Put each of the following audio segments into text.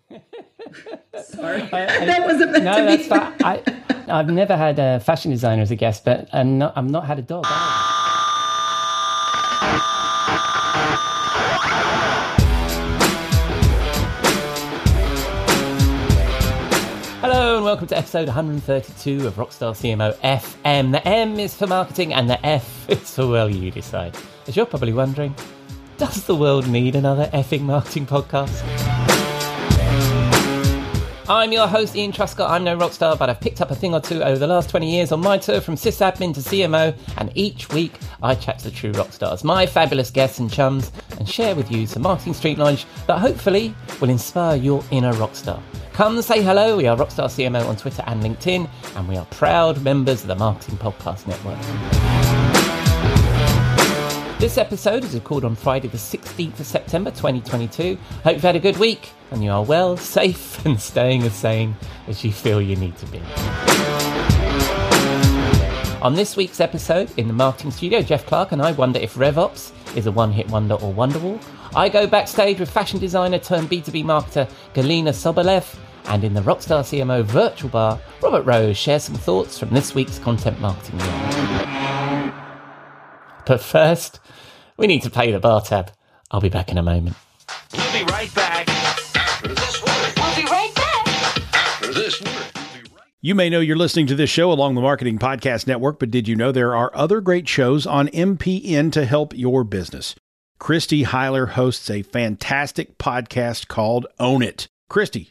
Sorry, I, I, that wasn't meant no, to that's be. Fine. I, I've never had a fashion designer as a guest, but I'm not, I've not had a dog. Hello and welcome to episode 132 of Rockstar CMO FM. The M is for marketing and the F is for well, you decide. As you're probably wondering, does the world need another effing marketing podcast? I'm your host, Ian Truscott. I'm no rock star, but I've picked up a thing or two over the last 20 years on my tour from sysadmin to CMO, and each week I chat to the true rock stars, my fabulous guests and chums, and share with you some marketing street knowledge that hopefully will inspire your inner rock star. Come say hello. We are Rockstar CMO on Twitter and LinkedIn, and we are proud members of the Marketing Podcast Network. This episode is recorded on Friday, the 16th of September 2022. Hope you've had a good week and you are well, safe, and staying as sane as you feel you need to be. On this week's episode in the marketing studio, Jeff Clark and I wonder if RevOps is a one hit wonder or Wonderwall. I go backstage with fashion designer turned B2B marketer Galina Sobolev. And in the Rockstar CMO virtual bar, Robert Rose shares some thoughts from this week's content marketing year. But first, we need to pay the bar tab. I'll be back in a moment. We'll be right back. We'll be right back. You may know you're listening to this show along the Marketing Podcast Network, but did you know there are other great shows on MPN to help your business? Christy Heiler hosts a fantastic podcast called Own It. Christy,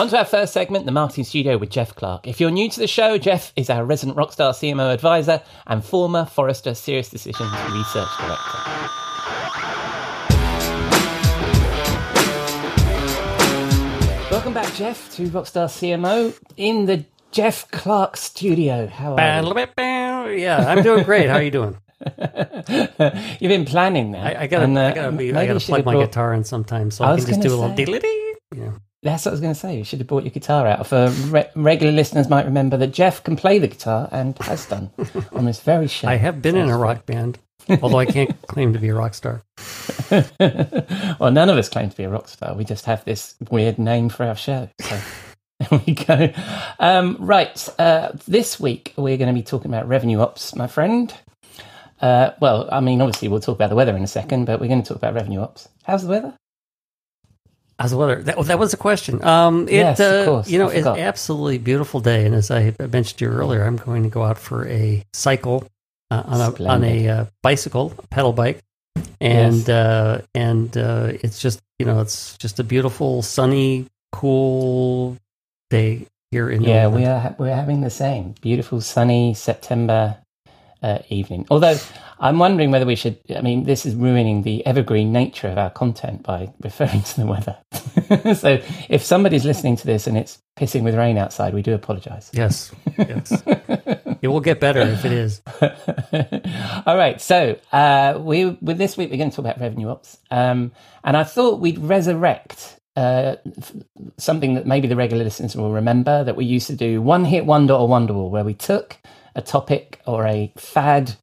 On to our first segment, the marketing studio with Jeff Clark. If you're new to the show, Jeff is our resident Rockstar CMO advisor and former Forrester SiriusDecisions Research Director. Welcome back, Jeff, to Rockstar CMO in the Jeff Clark studio. How are you? Yeah, I'm doing great. How are you doing? You've been planning that. I, I gotta, uh, I gotta, be, I gotta plug my brought... guitar in sometimes, so I, I can just do a little diddly Yeah. That's what I was going to say. You should have brought your guitar out. For re- regular listeners, might remember that Jeff can play the guitar and has done on this very show. I have been in a rock band, although I can't claim to be a rock star. well, none of us claim to be a rock star. We just have this weird name for our show. So there we go. Um, right. Uh, this week, we're going to be talking about revenue ops, my friend. Uh, well, I mean, obviously, we'll talk about the weather in a second, but we're going to talk about revenue ops. How's the weather? How's the weather? That, that was a question. Um, it, yes, of uh, course. You know, it's absolutely beautiful day, and as I mentioned to you earlier, I'm going to go out for a cycle uh, on a on a uh, bicycle, a pedal bike, and yes. uh, and uh, it's just you know it's just a beautiful, sunny, cool day here in. Yeah, we are we're having the same beautiful, sunny September uh, evening. Although I'm wondering whether we should. I mean, this is ruining the evergreen nature of our content by referring to the weather. so, if somebody's listening to this and it's pissing with rain outside, we do apologise. Yes, yes. it will get better if it is. All right. So, uh, we with this week we're going to talk about revenue ops, um, and I thought we'd resurrect uh, something that maybe the regular listeners will remember that we used to do one hit wonder or wonderwall, where we took a topic or a fad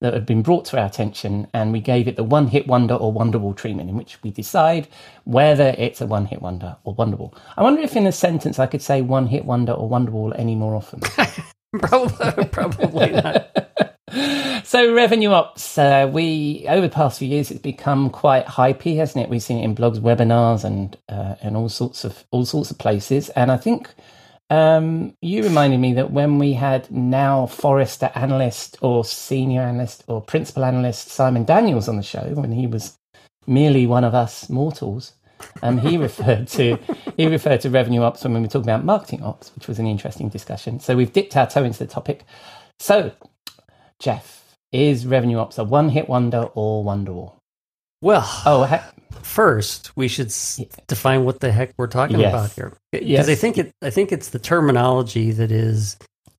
that had been brought to our attention and we gave it the one hit wonder or wonderwall treatment in which we decide whether it's a one hit wonder or wonderwall. I wonder if in a sentence I could say one hit wonder or wonderwall any more often. probably, probably not. so revenue ops, uh, we over the past few years, it's become quite hypey, hasn't it? We've seen it in blogs, webinars, and uh, and all sorts of all sorts of places. And I think um, you reminded me that when we had now Forrester analyst or senior analyst or principal analyst Simon Daniels on the show, when he was merely one of us mortals, um, he referred to he referred to revenue ops when we were talking about marketing ops, which was an interesting discussion. So we've dipped our toe into the topic. So, Jeff, is revenue ops a one hit wonder or wonderwall? Well, oh, ha- first we should s- define what the heck we're talking Yes. about here because Yes. I think it I think it's the terminology that is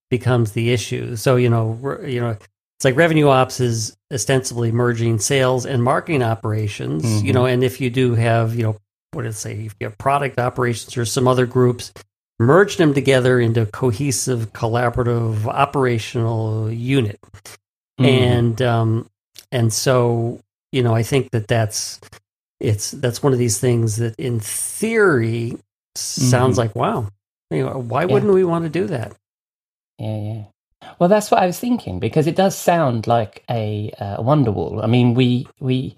becomes the issue. So you know you know it's like revenue ops is ostensibly merging sales and marketing operations. You Mhm. know, and if you do have you know what did it say if you have product operations or some other groups. Merge them together into a cohesive, collaborative, operational unit Mhm. and um, and so you know I think that that's it's that's one of these things that in theory sounds Mhm. like wow you know why Yeah. wouldn't we want to do that Yeah, yeah. Well, that's what I was thinking because it does sound like a uh, wonder wall. I mean, we we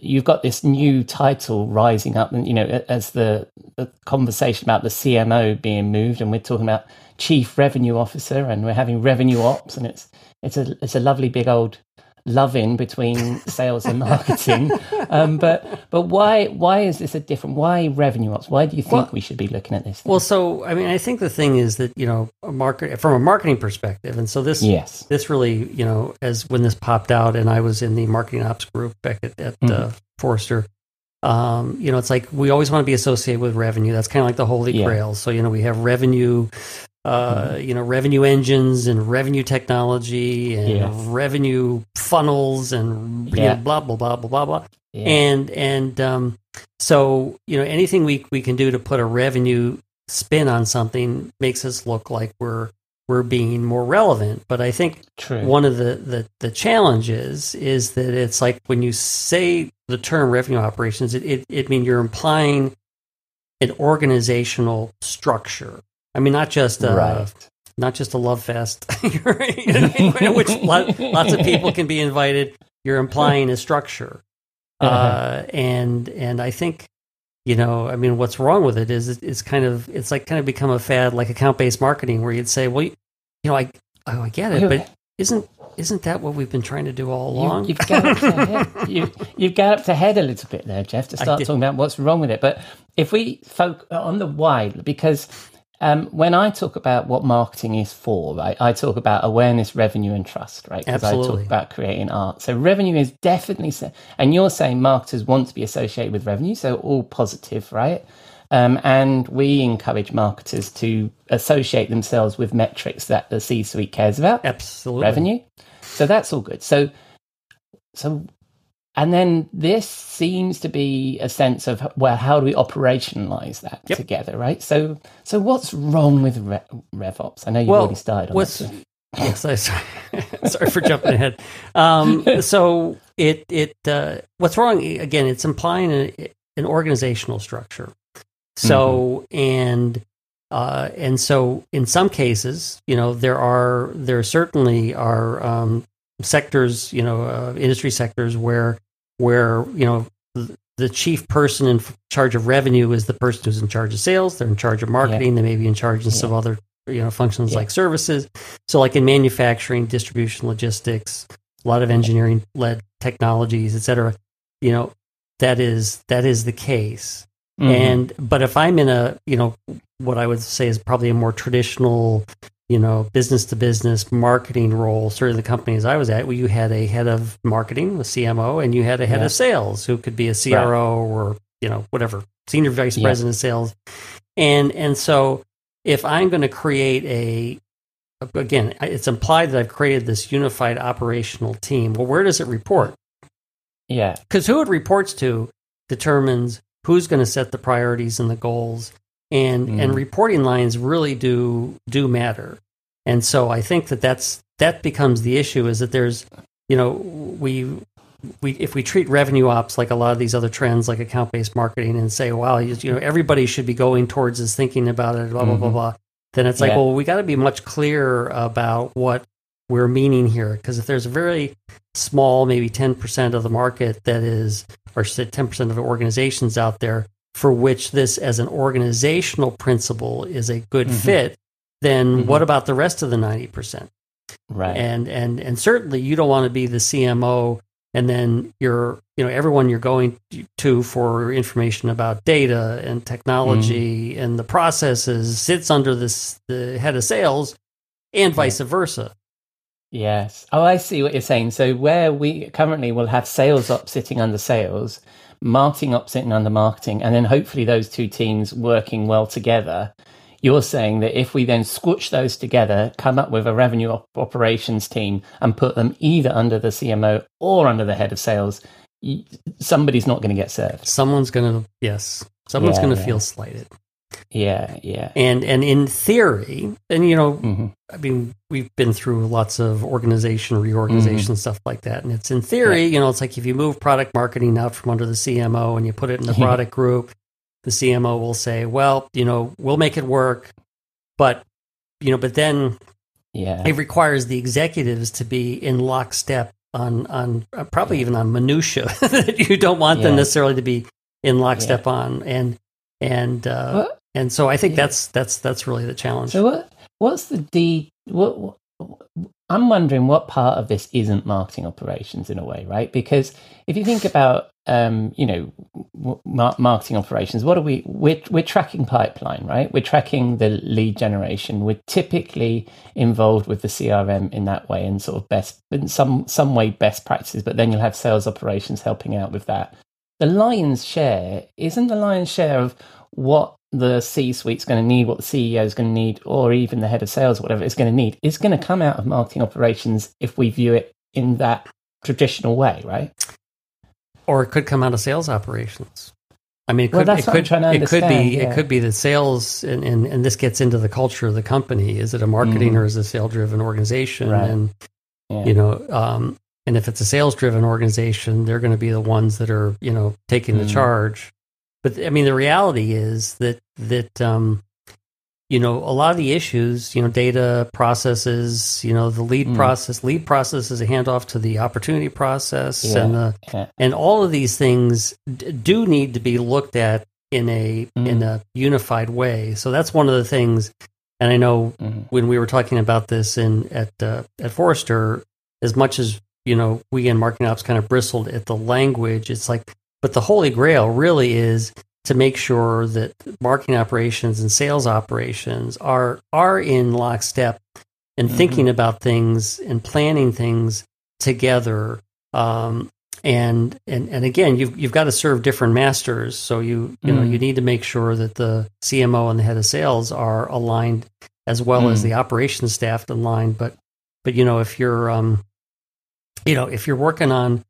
you've got this new title rising up, and you know, as the, the conversation about the CMO being moved, and we're talking about chief revenue officer, and we're having revenue ops, and it's it's a it's a lovely big old love in between sales and marketing. Um, but but why why is this a different? Why revenue ops? Why do you think Well- we should be looking at this? well so I mean I think the thing is that you know a market from a marketing perspective and so this yes. this really you know as when this popped out and I was in the marketing ops group back at, at uh, Mhm. Forrester um, you know it's like we always want to be associated with revenue that's kind of like the holy Yeah. grail so you know we have revenue uh, you know revenue engines and revenue technology and Yes. revenue funnels and you know, blah blah blah blah blah blah Yeah. and and um, so you know anything we we can do to put a revenue spin on something makes us look like we're we're being more relevant but i think True. one of the, the the challenges is that it's like when you say the term revenue operations it it, it mean you're implying an organizational structure i mean not just uh, right. not just a love fest, in which lot, lots of people can be invited. You're implying a structure, Uh-huh. uh, and and I think you know, I mean, what's wrong with it is it- it's kind of it's like kind of become a fad, like account based marketing, where you'd say, well, you, you know, I oh, I get it, but isn't isn't that what we've been trying to do all along? You, have galloped ahead. You, you've galloped ahead a little bit there, Jeff, to start talking about what's wrong with it. But if we focus on the why, because um, when I talk about what marketing is for, right, I talk about awareness, revenue, and trust, right? Because I talk about creating art. So revenue is definitely, and you're saying marketers want to be associated with revenue, so all positive, right? Um, and we encourage marketers to associate themselves with metrics that the C-suite cares about Absolutely, revenue. So that's all good. So, so, and then this seems to be a sense of well, how do we operationalize that Yep. together, right? So, so what's wrong with Re- RevOps? I know you've Well, already started on that. yes, I, sorry, sorry for jumping ahead. Um, so it it uh, what's wrong again? It's implying a, an organizational structure. So and uh, and so in some cases, you know, there are there certainly are um, sectors, you know, uh, industry sectors where where you know the chief person in charge of revenue is the person who's in charge of sales. They're in charge of marketing. They may be in charge of some other you know functions Yeah. like services. So, like in manufacturing, distribution, logistics, a lot of engineering led technologies, et cetera. You know, that is that is the case. Mhm. And but if I'm in a you know what I would say is probably a more traditional you know business to business marketing role, certainly the companies I was at, where you had a head of marketing, a CMO, and you had a head Yeah. of sales who could be a CRO or you know whatever senior vice Yeah. president of sales, and and so if I'm going to create a again, it's implied that I've created this unified operational team. Well, where does it report? yeah, because who it reports to determines who's going to set the priorities and the goals and and Mhm. reporting lines really do do matter and so i think that that's that becomes the issue is that there's you know we we if we treat revenue ops like a lot of these other trends like account based marketing and say wow you, you know everybody should be going towards this thinking about it blah blah blah Mhm. blah then it's like Yeah. well we got to be much clearer about what we're meaning here because if there's a very small maybe 10% of the market that is or 10% of the organizations out there for which this as an organizational principle is a good Mhm. fit then Mhm. what about the rest of the 90% right. and and and certainly you don't want to be the CMO and then you're you know everyone you're going to for information about data and technology Mm-hmm. and the processes sits under this the head of sales and vice versa Yes. Oh, I see what you're saying. So where we currently will have sales up sitting under sales, marketing up sitting under marketing, and then hopefully those two teams working well together. You're saying that if we then squish those together, come up with a revenue op- operations team and put them either under the CMO or under the head of sales, y- somebody's not going to get served. Someone's going to yes, someone's Yeah, going to yeah. feel slighted. Yeah, yeah. And and in theory, and you know, hmm I mean, we've been through lots of organization, reorganization, stuff like that. And it's in theory, you know, it's like if you move product marketing out from under the CMO and you put it in the product group, the CMO will say, well, you know, we'll make it work. But, you know, but then Yeah. it requires the executives to be in lockstep on, on uh, probably even on minutia that you don't want them necessarily to be in lockstep on. And, and, uh, Well, and so I think yeah. that's, that's, that's really the challenge. So what? What's the D? What, what? I'm wondering what part of this isn't marketing operations in a way, right? Because if you think about, um, you know, mar- marketing operations, what are we? We're we're tracking pipeline, right? We're tracking the lead generation. We're typically involved with the CRM in that way, and sort of best in some some way best practices. But then you'll have sales operations helping out with that. The lion's share isn't the lion's share of what the C suite's going to need, what the CEO is going to need, or even the head of sales, whatever it's going to need, is going to come out of marketing operations if we view it in that traditional way, right? or it could come out of sales operations. I mean, it Well, could, that's it could, trying to it could be, understand, it could be the sales, and, and, and this gets into the culture of the company. Is it a marketing Mhm. or is it a sales driven organization? Right. And, Yeah. you know, um, and if it's a sales driven organization, they're going to be the ones that are, you know, taking the Mhm. charge. But I mean, the reality is that, that, um, you know, a lot of the issues, you know, data processes, you know, the lead Mm. process, lead process is a handoff to the opportunity process Yeah. and the, Yeah. and all of these things d- do need to be looked at in a Mm. in a unified way. So that's one of the things. And I know Mhm. when we were talking about this in at uh, at Forrester, as much as you know, we in marketing ops kind of bristled at the language. It's like, but the holy grail really is to make sure that marketing operations and sales operations are are in lockstep and Mhm. thinking about things and planning things together. Um, and and and again, you've you've got to serve different masters. So you you know Mm. you need to make sure that the CMO and the head of sales are aligned as well as Mm. the operations staff aligned. But but you know if you're um you know if you're working on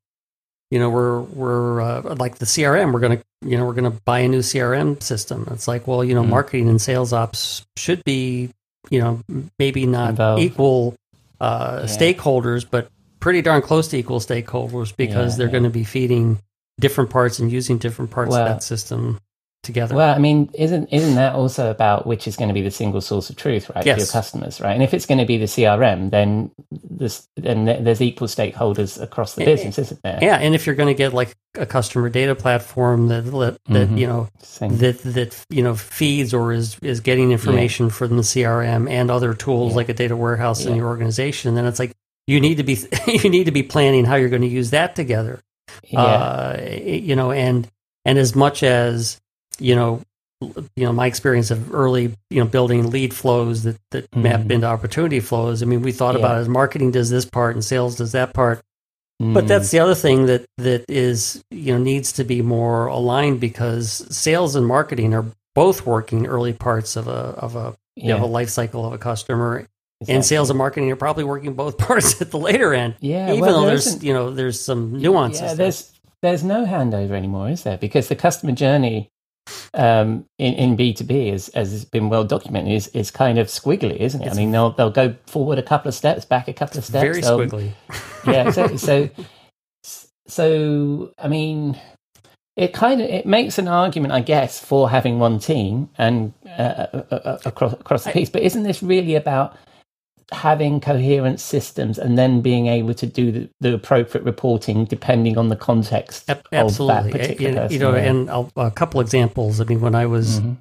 you know we're we're uh, like the CRM we're gonna you know we're gonna buy a new CRM system. It's like well you know Mm. marketing and sales ops should be you know maybe not Involved. equal uh, Yeah. stakeholders, but pretty darn close to equal stakeholders because Yeah, they're yeah. going to be feeding different parts and using different parts Well- of that system together. Well, I mean, isn't isn't that also about which is going to be the single source of truth, right, for your customers, right? And if it's going to be the CRM, then this then there's equal stakeholders across the business, isn't there? yeah, and if you're going to get like a customer data platform that that, Mhm. you know Same. that that you know feeds or is is getting information from the CRM and other tools Yeah. like a data warehouse in your organization, then it's like you need to be you need to be planning how you're going to use that together. yeah. uh, you know, and and as much as you know, you know, my experience of early, you know, building lead flows that that map Mhm. into opportunity flows. I mean, we thought Yeah. about it as marketing does this part and sales does that part, but Mm. that's the other thing that that is you know needs to be more aligned because sales and marketing are both working early parts of a of a you yeah, know, a life cycle of a customer, exactly. and sales and marketing are probably working both parts at the later end. Yeah, even well, though there there's you know there's some nuances. Yeah, there. there's there's no handover anymore, is there? Because the customer journey um, in in B two B is as has been well documented is is kind of squiggly, isn't it? It's- I mean, they'll they'll go forward a couple of steps, back a couple of steps. very squiggly. yeah, exactly. So, so I mean, it kind of it makes an argument, I guess, for having one team and uh, uh, uh, across across the piece. But isn't this really about having coherent systems and then being able to do the, the appropriate reporting depending on the context Ab- of that particular And, you know, and I'll, a couple examples. I mean, when I was Mhm.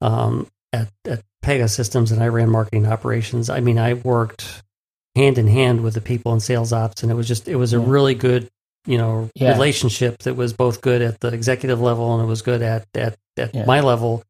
um, at, at Pegasystems and I ran marketing operations, I mean, I worked hand in hand with the people in sales ops, and it was just it was a Yeah. really good, you know, Yeah. relationship that was both good at the executive level and it was good at at, at Yeah. my level.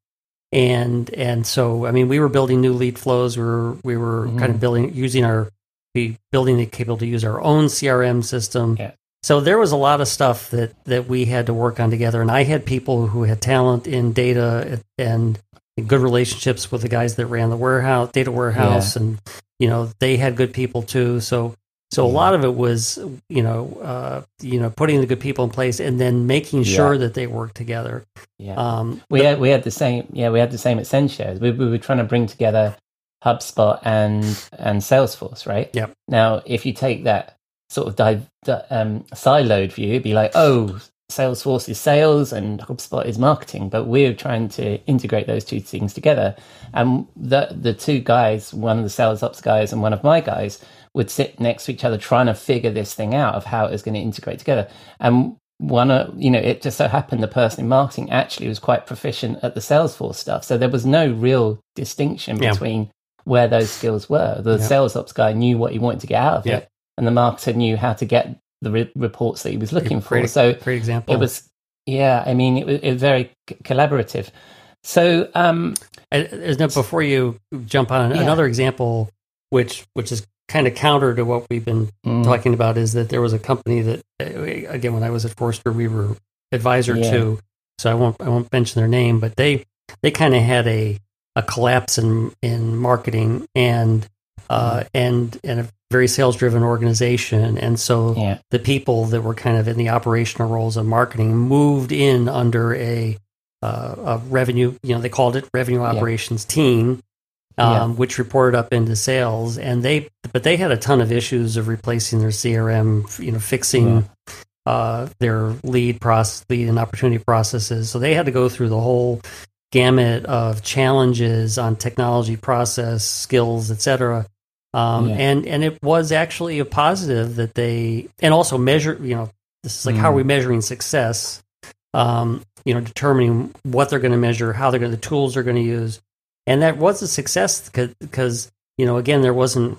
And and so I mean, we were building new lead flows. We were we were kind Mhm. of building using our be building the capability to use our own CRM system. Yeah. So there was a lot of stuff that that we had to work on together, and I had people who had talent in data and good relationships with the guys that ran the warehouse, data warehouse, and you know they had good people too. So so a lot of it was you know uh, you know putting the good people in place and then making sure that they work together. Yeah. Um, We had we had the same yeah we had the same at Censhares. We, we were trying to bring together HubSpot and and Salesforce, right? Yep. Now, if you take that sort of dive, um, siloed view, it'd be like, oh, Salesforce is sales and HubSpot is marketing, but we're trying to integrate those two things together. And the the two guys, one of the sales ops guys and one of my guys, would sit next to each other trying to figure this thing out of how it was going to integrate together. And one of you know it just so happened the person in marketing actually was quite proficient at the salesforce stuff so there was no real distinction Yeah. between where those skills were the Yeah. sales ops guy knew what he wanted to get out of Yeah. it and the marketer knew how to get the re- reports that he was looking for so great example. it was yeah i mean it was, it was very c- collaborative so um I, there's no before you jump on Yeah. another example, which which is kind of counter to what we've been mm, talking about, is that there was a company that uh, again when I was at Forrester we were advisor Yeah. to, so I won't I won't mention their name, but they they kind of had a a collapse in in marketing and uh, and and a very sales driven organization, and so yeah. the people that were kind of in the operational roles of marketing moved in under a, uh, a revenue, you know, they called it revenue operations team, um, Yeah. which reported up into sales. And they, but they had a ton of issues of replacing their CRM, you know, fixing uh, their lead process, lead and opportunity processes. So they had to go through the whole gamut of challenges on technology, process, skills, et cetera. Um, Yeah. and, and it was actually a positive that they, and also measure, you know, this is like, how are we measuring success? Um, you know, determining what they're going to measure, how they're going to, the tools they're going to use. And that was a success because, you know, again, there wasn't,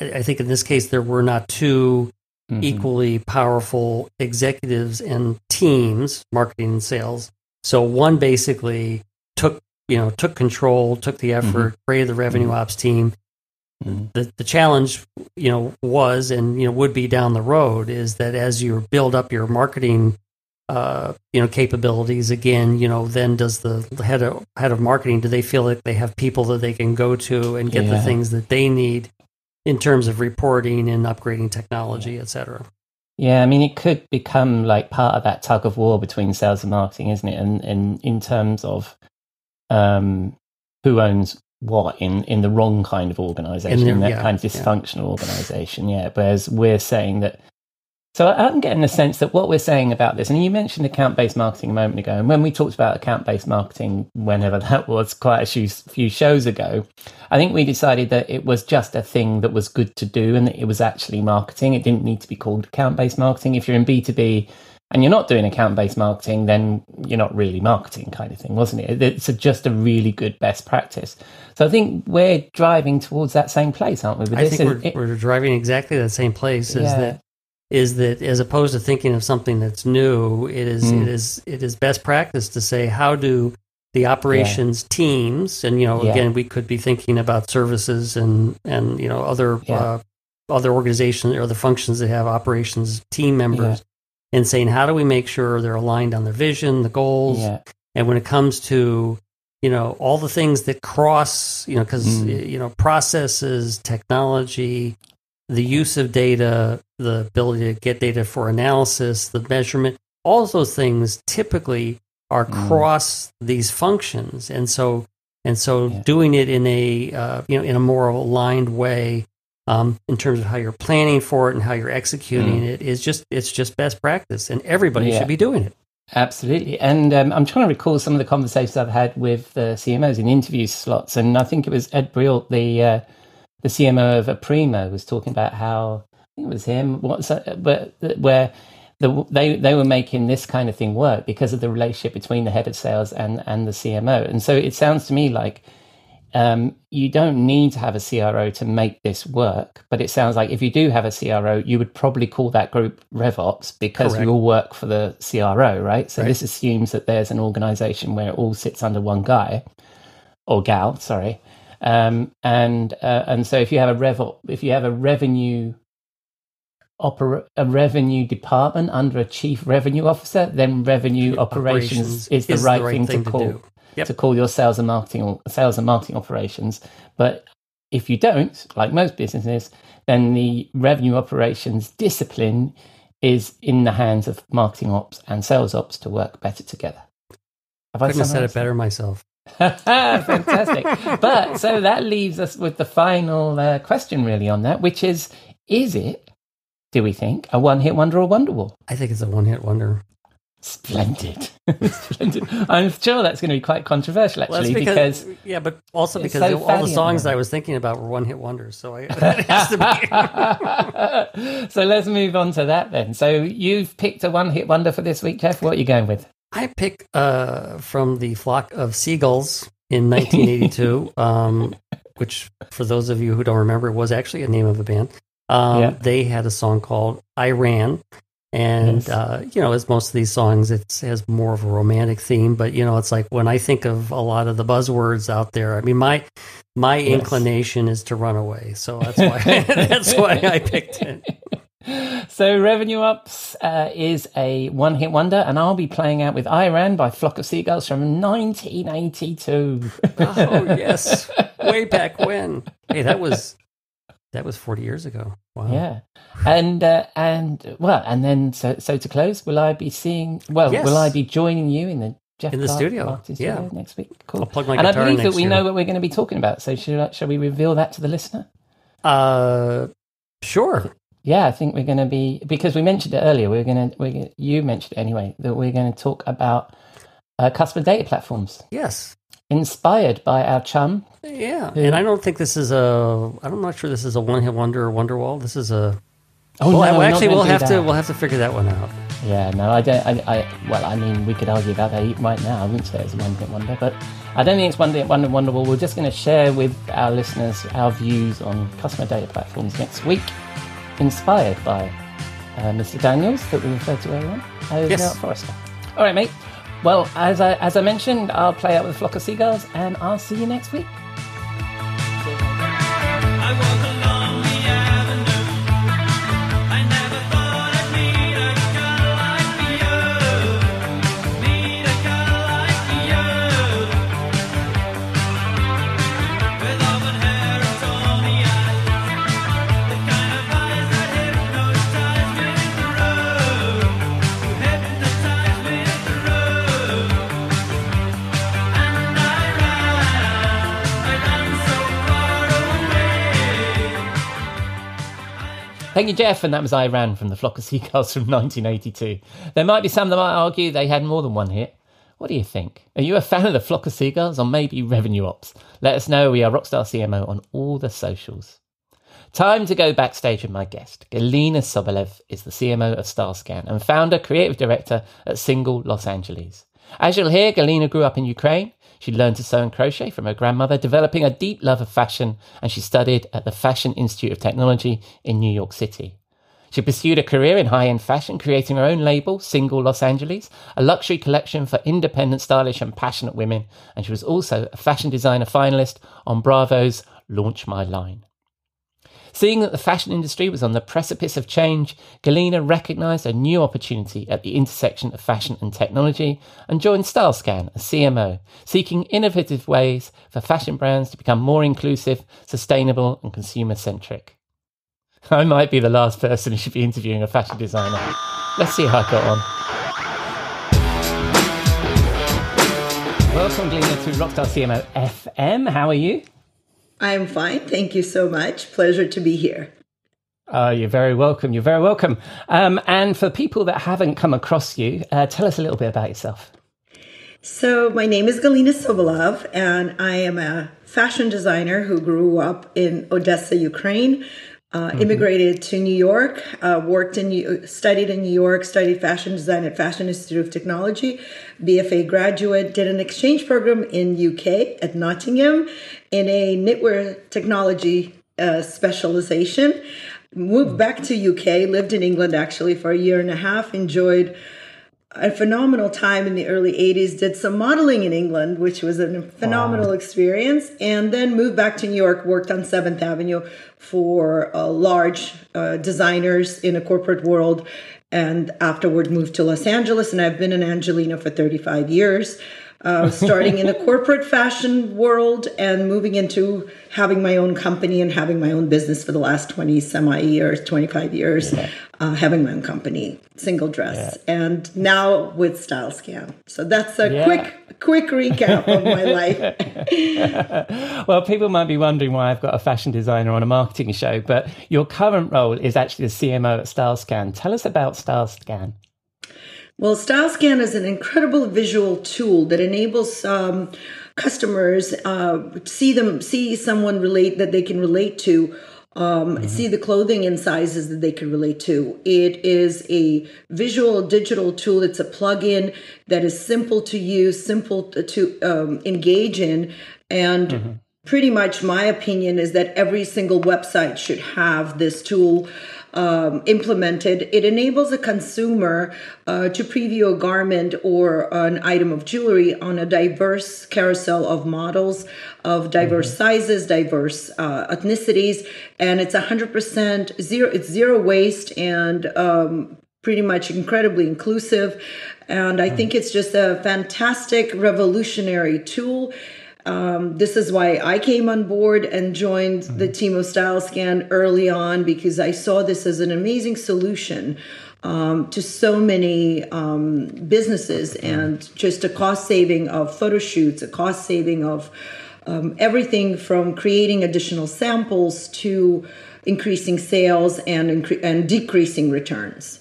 I think in this case, there were not two mhm. equally powerful executives and teams, marketing and sales. So one basically took, you know, took control, took the effort, created the revenue ops team. Mhm. The the challenge, you know, was and you know would be down the road is that as you build up your marketing uh, you know capabilities again you know then does the head of head of marketing do they feel like they have people that they can go to and get the things that they need in terms of reporting and upgrading technology et cetera Yeah, I mean, it could become like part of that tug of war between sales and marketing, isn't it? And, and in terms of um, who owns what in, in the wrong kind of organization, In the- that yeah, kind of yeah. dysfunctional organization. Yeah. Whereas we're saying that. So I'm getting the sense that what we're saying about this, and you mentioned account based marketing a moment ago, and when we talked about account based marketing, whenever that was, quite a few, few shows ago, I think we decided that it was just a thing that was good to do and that it was actually marketing. It didn't need to be called account based marketing. If you're in B2B and you're not doing account based marketing, then you're not really marketing, kind of thing, wasn't it? It's a, just a really good best practice. So I think we're driving towards that same place, aren't we? With i think we're, It- we're driving exactly that same place is Yeah. that is that as opposed to thinking of something that's new it is Mm. it is it is best practice to say how do the operations teams and you know Yeah. again we could be thinking about services and and you know other Yeah. uh, other organizations or other functions that have operations team members and saying how do we make sure they're aligned on their vision the goals yeah, and when it comes to you know all the things that cross you know because Mm. you know processes technology the use of data the ability to get data for analysis the measurement all those things typically are Mm. cross these functions and so and so Yeah. doing it in a uh, you know in a more aligned way um, in terms of how you're planning for it and how you're executing it is just it's just best practice and everybody Mm. Yeah. should be doing it Absolutely. And um, I'm trying to recall some of the conversations I've had with the CMOs in interview slots. And I think it was Ed Breault, the uh, the CMO of Aprimo, was talking about how it was him, what's that, but where the, they they were making this kind of thing work because of the relationship between the head of sales and and the CMO. And so it sounds to me like um, you don't need to have a CRO to make this work. But it sounds like if you do have a CRO, you would probably call that group RevOps because Correct. you'll work for the CRO, right? So Right. this assumes that there's an organization where it all sits under one guy or gal, sorry. Um, and uh, and so if you have a rev if you have a revenue opera, a revenue department under a chief revenue officer, then revenue operations, Operations is the is the right, right thing, thing to to call do. Yep. to call your sales and marketing or sales and marketing operations. But if you don't, like most businesses, then the revenue operations discipline is in the hands of marketing ops and sales ops to work better together. Have I Couldn't have said it better myself. Fantastic. but so that leaves us with the final uh, question, really, on that, which is is it, do we think, a one hit wonder or Wonderwall? I think it's a one hit wonder. Splendid. Splendid. I'm sure that's going to be quite controversial, Well, that's actually, because. yeah, but also because so all the songs. I was thinking about were one hit wonders. So I, it has to be. so let's move on to that then. So you've picked a one hit wonder for this week, Jeff. What are you going with? I pick uh, from the flock of seagulls in 1982, um, which, for those of you who don't remember, was actually a name of a band. Um, Yeah. They had a song called "I Ran," and Yes. uh, you know, as most of these songs, it has more of a romantic theme. But you know, it's like when I think of a lot of the buzzwords out there. I mean, my my Yes. inclination is to run away, so that's why that's why I picked it. So Revenue Ops uh, is a one hit wonder, and I'll be playing out with I Ran by Flock of Seagulls from 1982. Oh yes, way back when. Hey, that was that was 40 years ago. Wow. Yeah, and uh, and well, and then so so to close, will I be seeing? Well, Yes. will I be joining you in the Jeff In the Clark studio, yeah. studio next week? Cool. I'll plug my and I believe that we year. know what we're going to be talking about. So should I, shall we reveal that to the listener? Uh, sure. Yeah, I think we're going to be because we mentioned it earlier. We're going to we you mentioned it anyway that we're going to talk about uh, customer data platforms Yes. Inspired by our chum. Yeah. And I don't think this is a. I'm not sure this is a one hit wonder or Wonderwall. This is a. Oh well, no, we're actually, we'll do have to we'll have to figure that one out. Yeah, no, I don't. I, I well, I mean, we could argue about that right now. I wouldn't say it's a one hit wonder, but I don't think it's one hit wonder wonderful. We're just going to share with our listeners our views on customer data platforms next week, inspired by uh, Mr. Daniels that we referred to earlier on. Yes. Now Forrester. All right, mate. Well, as I as I mentioned, I'll play out with a flock of seagulls, and I'll see you next week. Thank you, Jeff. And that was I Ran from the Flock of Seagulls from 1982. There might be some that might argue they had more than one hit. What do you think? Are you a fan of the Flock of Seagulls or maybe Revenue Ops? Let us know. We are Rockstar CMO on all the socials. Time to go backstage with my guest. Galina Sobolev is the CMO of StyleScan and founder, creative director at Single Los Angeles. As you'll hear, Galina grew up in Ukraine. She learned to sew and crochet from her grandmother, developing a deep love of fashion, and she studied at the Fashion Institute of Technology in New York City. She pursued a career in high end fashion, creating her own label, Single Los Angeles, a luxury collection for independent, stylish, and passionate women. And she was also a fashion designer finalist on Bravo's Launch My Line. Seeing that the fashion industry was on the precipice of change, Galina recognized a new opportunity at the intersection of fashion and technology and joined StyleScan as CMO, seeking innovative ways for fashion brands to become more inclusive, sustainable, and consumer centric. I might be the last person who should be interviewing a fashion designer. Let's see how I got on. Welcome, Galina, to Rockstar CMO FM. How are you? I'm fine. Thank you so much. Pleasure to be here. Uh, you're very welcome. You're very welcome. Um, and for people that haven't come across you, uh, tell us a little bit about yourself. So, my name is Galina Sobolev, and I am a fashion designer who grew up in Odessa, Ukraine. Uh, Immigrated to New York, uh, worked in, New- studied in New York, studied fashion design at Fashion Institute of Technology, BFA graduate, did an exchange program in UK at Nottingham in a knitwear technology uh, specialization. Moved back to UK, lived in England actually for a year and a half, enjoyed a phenomenal time in the early 80s, did some modeling in England, which was a phenomenal experience, and then moved back to New York, worked on 7th Avenue for uh, large uh, designers in a corporate world, and afterward moved to Los Angeles. And I've been in Angelina for 35 years. Uh, starting in the corporate fashion world and moving into having my own company and having my own business for the last 20 semi years, 25 years, uh, having my own company, single dress, and now with StyleScan. So that's a Yeah. quick, quick recap of my life. Well, people might be wondering why I've got a fashion designer on a marketing show, but your current role is actually the CMO at StyleScan. Tell us about StyleScan. Well, StyleScan is an incredible visual tool that enables um, customers uh, see them see someone relate that they can relate to. Um, See the clothing and sizes that they can relate to. It is a visual digital tool. It's a plug-in that is simple to use, simple to, to um, engage in, and pretty much my opinion is that every single website should have this tool um, implemented. It enables a consumer uh, to preview a garment or an item of jewelry on a diverse carousel of models of diverse sizes, diverse uh, ethnicities, and it's 100% zero. It's zero waste and um, pretty much incredibly inclusive. And I think it's just a fantastic, revolutionary tool. Um, this is why I came on board and joined the team of StyleScan early on because I saw this as an amazing solution um, to so many um, businesses and just a cost saving of photo shoots, a cost saving of um, everything from creating additional samples to increasing sales and incre- and decreasing returns.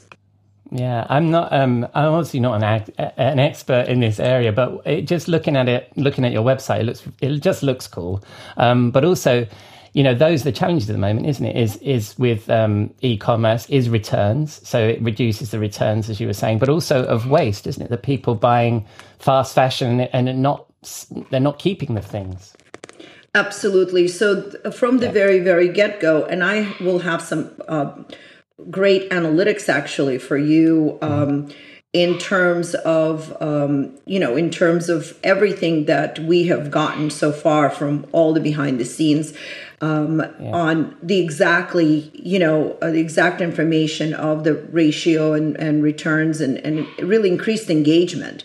Yeah, I'm not. Um, I'm obviously not an ag- an expert in this area, but it, just looking at it, looking at your website, it looks it just looks cool. Um, but also, you know, those are the challenges at the moment, isn't it? Is is with um, e-commerce is returns, so it reduces the returns, as you were saying, but also of waste, isn't it? The people buying fast fashion and not they're not keeping the things. Absolutely. So from the very, very get go, and I will have some uh, great analytics actually for you um, in terms of, um, you know, in terms of everything that we have gotten so far from all the behind the scenes um, on the exactly, you know, uh, the exact information of the ratio and, and returns and, and really increased engagement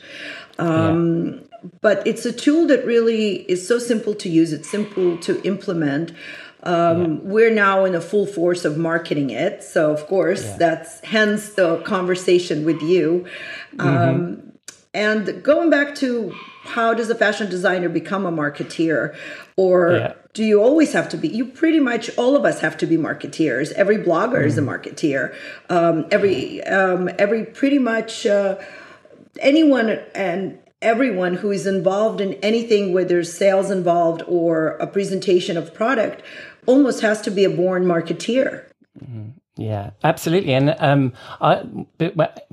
but it's a tool that really is so simple to use. It's simple to implement. Um, We're now in a full force of marketing it, so of course that's hence the conversation with you. Um, and going back to how does a fashion designer become a marketeer, or Yeah. do you always have to be? You pretty much all of us have to be marketeers. Every blogger is a marketeer. Um, every um, every pretty much. Uh, anyone and everyone who is involved in anything where there's sales involved or a presentation of product almost has to be a born marketeer. Yeah, absolutely. And um, I,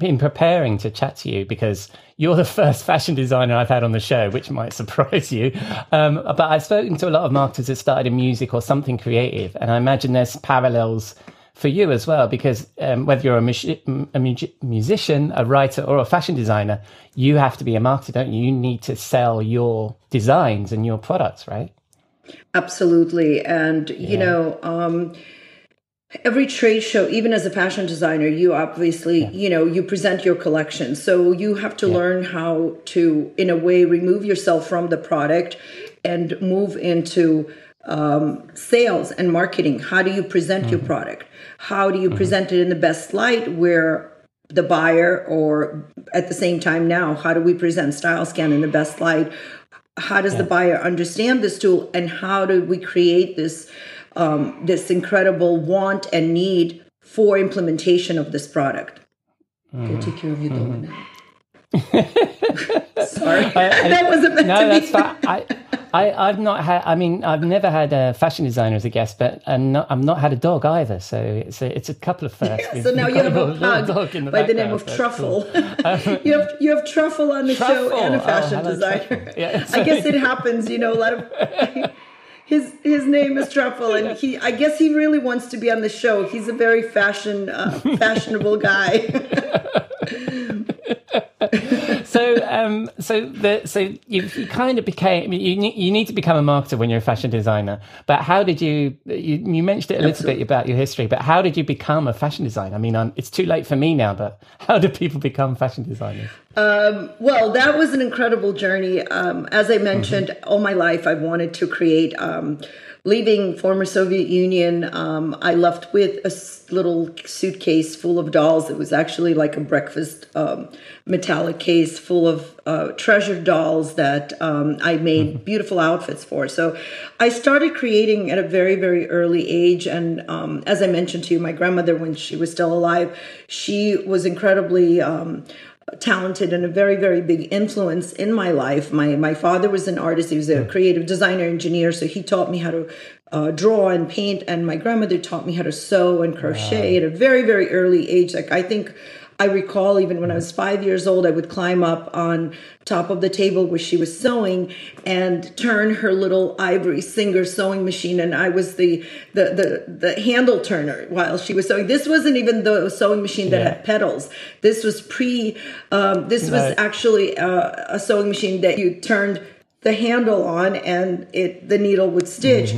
in preparing to chat to you, because you're the first fashion designer I've had on the show, which might surprise you. Um, but I've spoken to a lot of marketers that started in music or something creative, and I imagine there's parallels for you as well, because um, whether you're a, a mu- musician, a writer, or a fashion designer, you have to be a marketer, don't you? You need to sell your designs and your products, right? Absolutely. And, you know, um, every trade show, even as a fashion designer, you obviously, you know, you present your collection. So you have to learn how to, in a way, remove yourself from the product and move into um, sales and marketing. How do you present your product? How do you present it in the best light where the buyer, or at the same time now, how do we present StyleScan in the best light? How does the buyer understand this tool, and how do we create this um, this incredible want and need for implementation of this product? Go take care of your dog now. Sorry, that wasn't meant no, to that's be. fine. I, I, I've not had. I mean, I've never had a fashion designer as a guest, but and not, I've not had a dog either. So it's a, it's a couple of firsts. So now you have a pug dog in by the name of Truffle. cool. you have you have Truffle on the show and a Oh, fashion hello, designer. Yeah, I guess it happens, you know. A lot of his his name is Truffle, and he I guess he really wants to be on the show. He's a very fashion uh, fashionable guy. Um, so the so you, you kind of became you you need to become a marketer when you're a fashion designer. But how did you you, you mentioned it a little bit about your history? But how did you become a fashion designer? I mean, um, it's too late for me now. But how do people become fashion designers? Well, that was an incredible journey. Um, as I mentioned, Mm-hmm. all my life I've wanted to create. Um, leaving former Soviet Union, um, I left with a little suitcase full of dolls. It was actually like a breakfast um, metallic case full of uh, treasured dolls that um, I made Mm-hmm. beautiful outfits for. So I started creating at a very, very early age. And um, as I mentioned to you, my grandmother, when she was still alive, she was incredibly. Um, talented and a very very big influence in my life my my father was an artist he was a creative designer engineer so he taught me how to uh, draw and paint and my grandmother taught me how to sew and crochet at a very very early age like i think I recall even when I was five years old, I would climb up on top of the table where she was sewing and turn her little ivory Singer sewing machine, and I was the the the, the handle turner while she was sewing. This wasn't even the sewing machine that had pedals. This was pre. Um, this was Right. actually uh, a sewing machine that you turned the handle on, and it the needle would stitch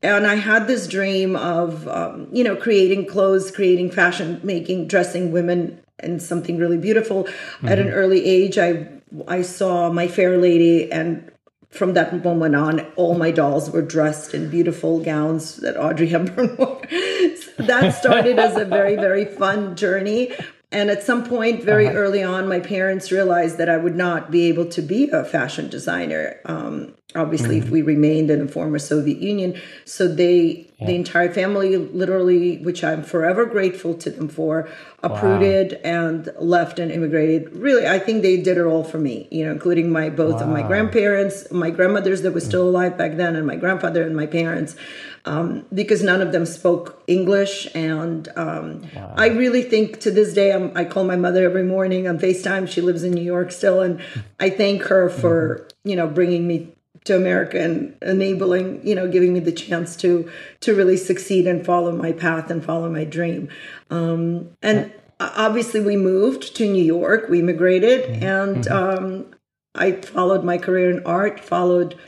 and I had this dream of, um, you know, creating clothes, creating fashion, making, dressing women in something really beautiful. At an early age, I I saw My Fair Lady, and from that moment on, all my dolls were dressed in beautiful gowns that Audrey Hepburn wore. So that started as a very very fun journey. And at some point, very early on, my parents realized that I would not be able to be a fashion designer. Um, obviously, if we remained in the former Soviet Union, so they, the entire family, literally, which I'm forever grateful to them for, uprooted and left and immigrated. Really, I think they did it all for me. You know, including my both of my grandparents, my grandmothers that were still alive back then, and my grandfather and my parents um, because none of them spoke English. And um, I really think to this day, I'm, I call my mother every morning on FaceTime. She lives in New York still, and I thank her for you know bringing me to America and enabling you know giving me the chance to to really succeed and follow my path and follow my dream. Um, and obviously, we moved to New York. We immigrated, and um, I followed my career in art. Followed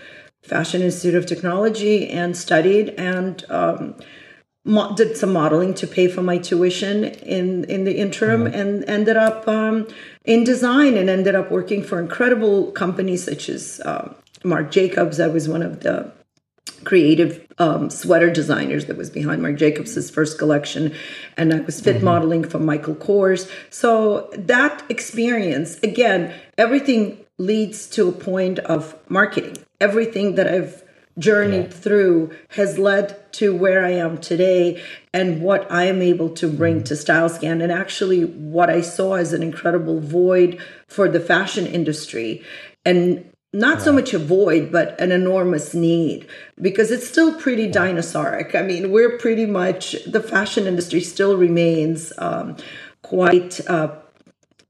Fashion Institute of Technology and studied and um, mo- did some modeling to pay for my tuition in in the interim and ended up um, in design and ended up working for incredible companies such as um, Marc Jacobs. I was one of the creative um, sweater designers that was behind Marc Jacobs' first collection, and I was fit modeling for Michael Kors. So that experience, again, everything leads to a point of marketing. Everything that I've journeyed through has led to where I am today and what I am able to bring to StyleScan and actually what I saw as an incredible void for the fashion industry and not so much a void but an enormous need because it's still pretty dinosauric. I mean we're pretty much the fashion industry still remains um, quite uh,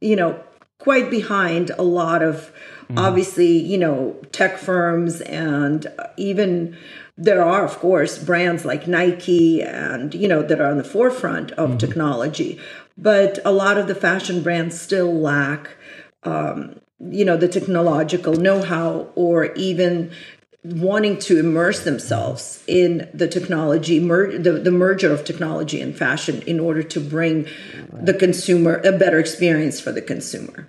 you know quite behind a lot of obviously you know tech firms and uh, even there are of course brands like nike and you know that are on the forefront of technology. But a lot of the fashion brands still lack um, you know the technological know-how or even wanting to immerse themselves in the technology mer- the, the merger of technology and fashion in order to bring the consumer a better experience for the consumer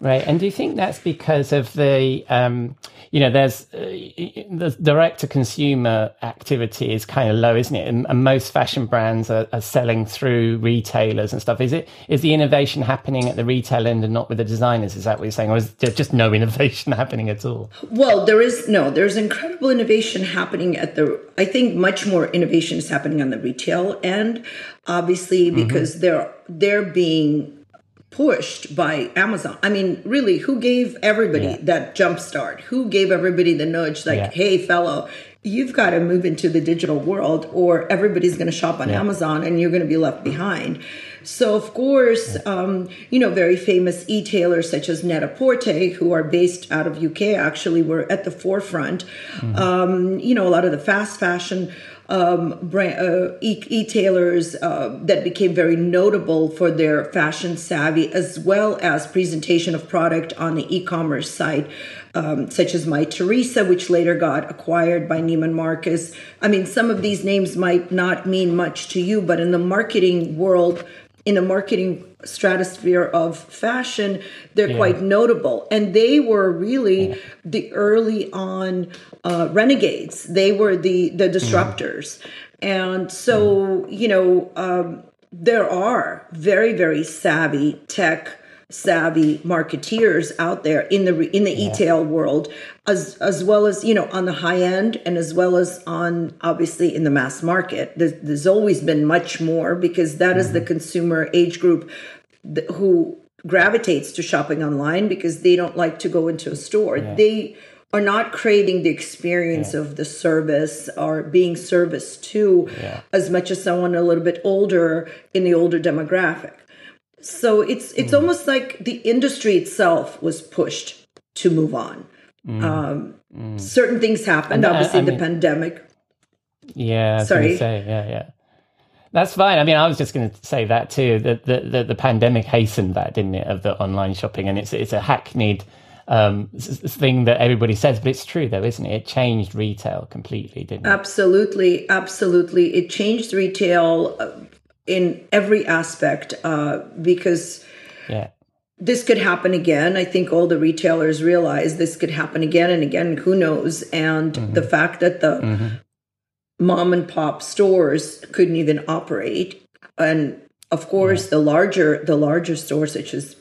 Right. And do you think that's because of the, um, you know, there's uh, the direct to consumer activity is kind of low, isn't it? And, and most fashion brands are, are selling through retailers and stuff. Is it is the innovation happening at the retail end and not with the designers? Is that what you're saying, or is there just no innovation happening at all? Well, there is no, there's incredible innovation happening at the, I think much more innovation is happening on the retail end, obviously, because they're, they're being pushed by Amazon. I mean, really, who gave everybody that jump start? Who gave everybody the nudge like, Yeah. hey, fellow, you've got to move into the digital world or everybody's going to shop on Amazon and you're going to be left behind. So, of course, um, you know, very famous e-tailers such as Net-a-Porter, who are based out of UK, actually were at the forefront. Um, you know, a lot of the fast fashion um, brand, uh, e-tailers uh, that became very notable for their fashion savvy as well as presentation of product on the e-commerce site um, such as Mytheresa which later got acquired by neiman marcus. I mean some of these names might not mean much to you but in the marketing world in the marketing stratosphere of fashion they're quite notable. And they were really the early on uh, renegades. They were the the disruptors. And so you know um, there are very very savvy tech savvy marketeers out there in the in the e-tail world as as well as you know on the high end and as well as on obviously in the mass market. There's, there's always been much more because that is the mm-hmm. consumer age group th- who gravitates to shopping online because they don't like to go into a store. They are not craving the experience of the service or being serviced to as much as someone a little bit older in the older demographic so it's it's Mm. almost like the industry itself was pushed to move on. Um, Certain things happened. Mm. And, uh, Obviously, I the mean- pandemic. Yeah, I Sorry. say, yeah, yeah. That's fine. I mean, I was just going to say that too. That the, the the pandemic hastened that, didn't it, of the online shopping, and it's it's a hackneyed um, thing that everybody says, but it's true though, isn't it? It changed retail completely, didn't it? Absolutely, absolutely. It changed retail uh, in every aspect uh, because Yeah, this could happen again. I think all the retailers realize this could happen again and again. Who knows? And the mm-hmm. fact that the mm-hmm. mom and pop stores couldn't even operate, and of course the larger the larger stores such as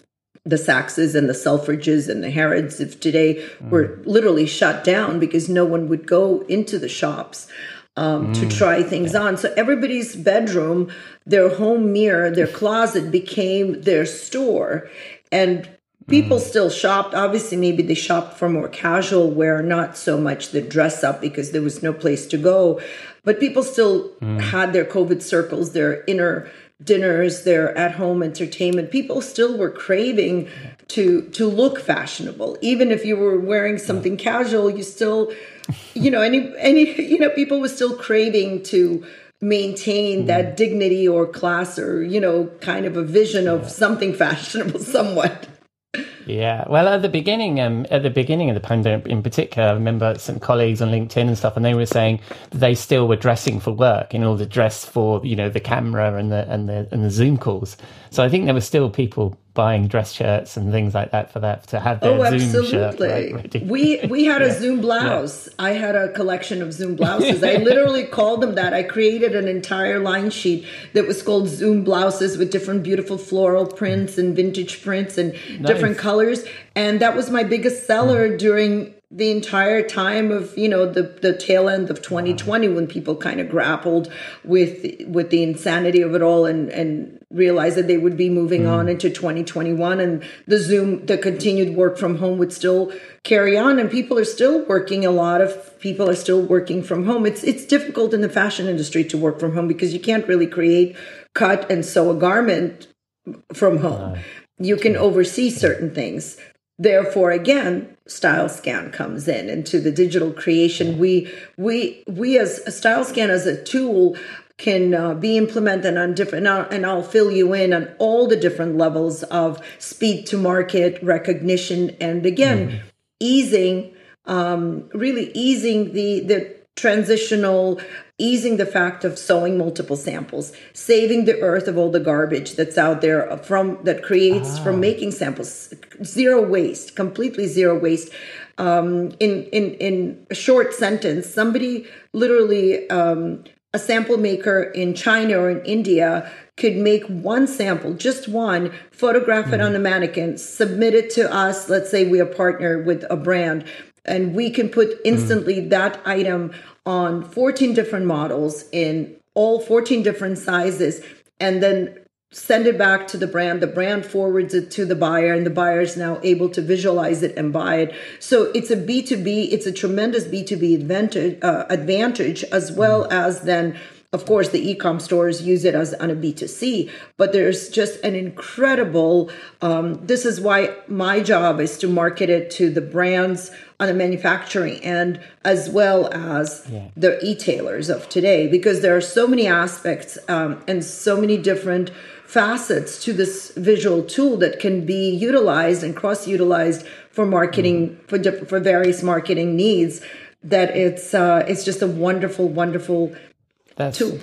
the Saxes and the Selfridges and the Harrods of today were mm. literally shut down because no one would go into the shops um, to mm. try things on. So everybody's bedroom, their home mirror, their closet became their store. And people mm. still shopped. Obviously, maybe they shopped for more casual wear, not so much the dress up because there was no place to go. But people still mm. had their COVID circles, their inner dinners, their at home entertainment. People still were craving to to look fashionable. Even if you were wearing something casual, you still you know any any you know people were still craving to maintain that dignity or class or you know kind of a vision of something fashionable somewhat. Yeah, well, at the beginning, um, at the beginning of the pandemic, in particular, I remember some colleagues on LinkedIn and stuff, and they were saying that they still were dressing for work in order to dress for you know the camera and the and the and the Zoom calls. So I think there were still people buying dress shirts and things like that for that to have their Oh, Zoom shirt right, ready. we we had a Zoom blouse. I had a collection of Zoom blouses. I literally called them that. I created an entire line sheet that was called Zoom blouses with different beautiful floral prints and vintage prints and different colors. And that was my biggest seller mm. during the entire time of you know the the tail end of 2020 when people kind of grappled with with the insanity of it all and and realized that they would be moving hmm. on into 2021 and the zoom the continued work from home would still carry on and people are still working a lot of people are still working from home. It's it's difficult in the fashion industry to work from home because you can't really create cut and sew a garment from home. You can oversee certain things therefore again StyleScan comes in into the digital creation. We we we as a StyleScan as a tool can uh, be implemented on different and I'll, and I'll fill you in on all the different levels of speed to market recognition and again easing um, really easing the the transitional easing the fact of sewing multiple samples saving the earth of all the garbage that's out there from that creates from making samples. Zero waste completely zero waste. Um, in in in a short sentence somebody literally um, a sample maker in China or in India could make one sample, just one, photograph it on a mannequin, submit it to us. Let's say we are partnered with a brand, and we can put instantly that item on 14 different models in all 14 different sizes, and then send it back to the brand. The brand forwards it to the buyer, and the buyer is now able to visualize it and buy it. So it's a B2B, it's a tremendous B2B advantage, uh, advantage as well as then of course, the e-com stores use it as on a B2C, but there's just an incredible. Um, this is why my job is to market it to the brands on the manufacturing end as well as the e-tailers of today, because there are so many aspects um, and so many different facets to this visual tool that can be utilized and cross-utilized for marketing for diff- for various marketing needs. That it's uh, it's just a wonderful, wonderful That's, tool.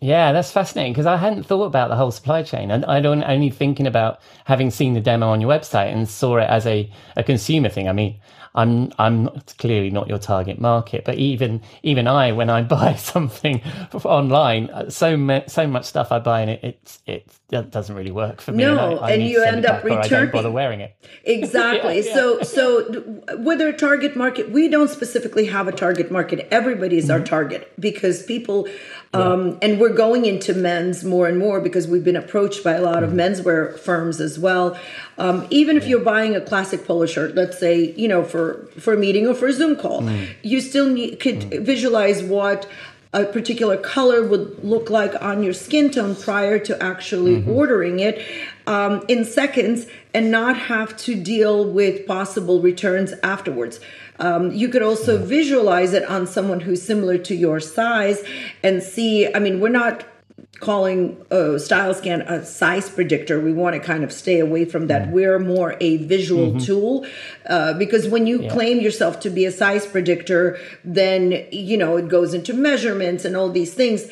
Yeah, that's fascinating because I hadn't thought about the whole supply chain. And I don't only thinking about having seen the demo on your website and saw it as a, a consumer thing. I mean, I'm I'm clearly not your target market, but even even I, when I buy something online, uh, so ma- so much stuff I buy and it it, it that doesn't really work for me. No, I, I and you end up or I don't bother returning. wearing it. Exactly. Yeah, yeah. So, so whether a target market, we don't specifically have a target market. Everybody is Mm-hmm. our target because people, um, and we're going into men's more and more because we've been approached by a lot Mm-hmm. of menswear firms as well. Um, even if you're buying a classic polo shirt, let's say, you know, for for a meeting or for a Zoom call, Mm. you still need, could visualize what a particular color would look like on your skin tone prior to actually Mm-hmm. ordering it um, in seconds and not have to deal with possible returns afterwards. Um, you could also visualize it on someone who's similar to your size and see. I mean, we're not calling uh, StyleScan a size predictor. We want to kind of stay away from that. We're more a visual tool uh, because when you claim yourself to be a size predictor then you know it goes into measurements and all these things.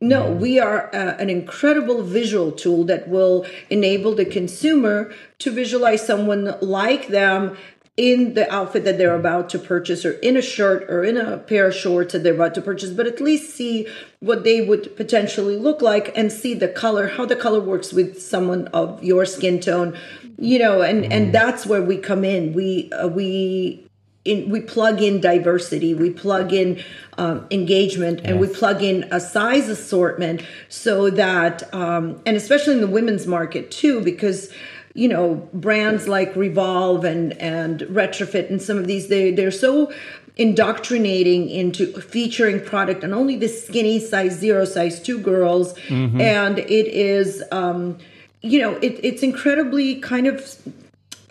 No, we are uh, an incredible visual tool that will enable the consumer to visualize someone like them in the outfit that they're about to purchase or in a shirt or in a pair of shorts that they're about to purchase, but at least see what they would potentially look like and see the color, how the color works with someone of your skin tone, you know, and, and that's where we come in. We, uh, we, in, we plug in diversity, we plug in um, engagement, and we plug in a size assortment so that, um, and especially in the women's market too, because you know brands like Revolve and and Retrofit and some of these they they're so indoctrinating into featuring product and only the skinny size zero size two girls mm-hmm. and it is um you know it, it's incredibly kind of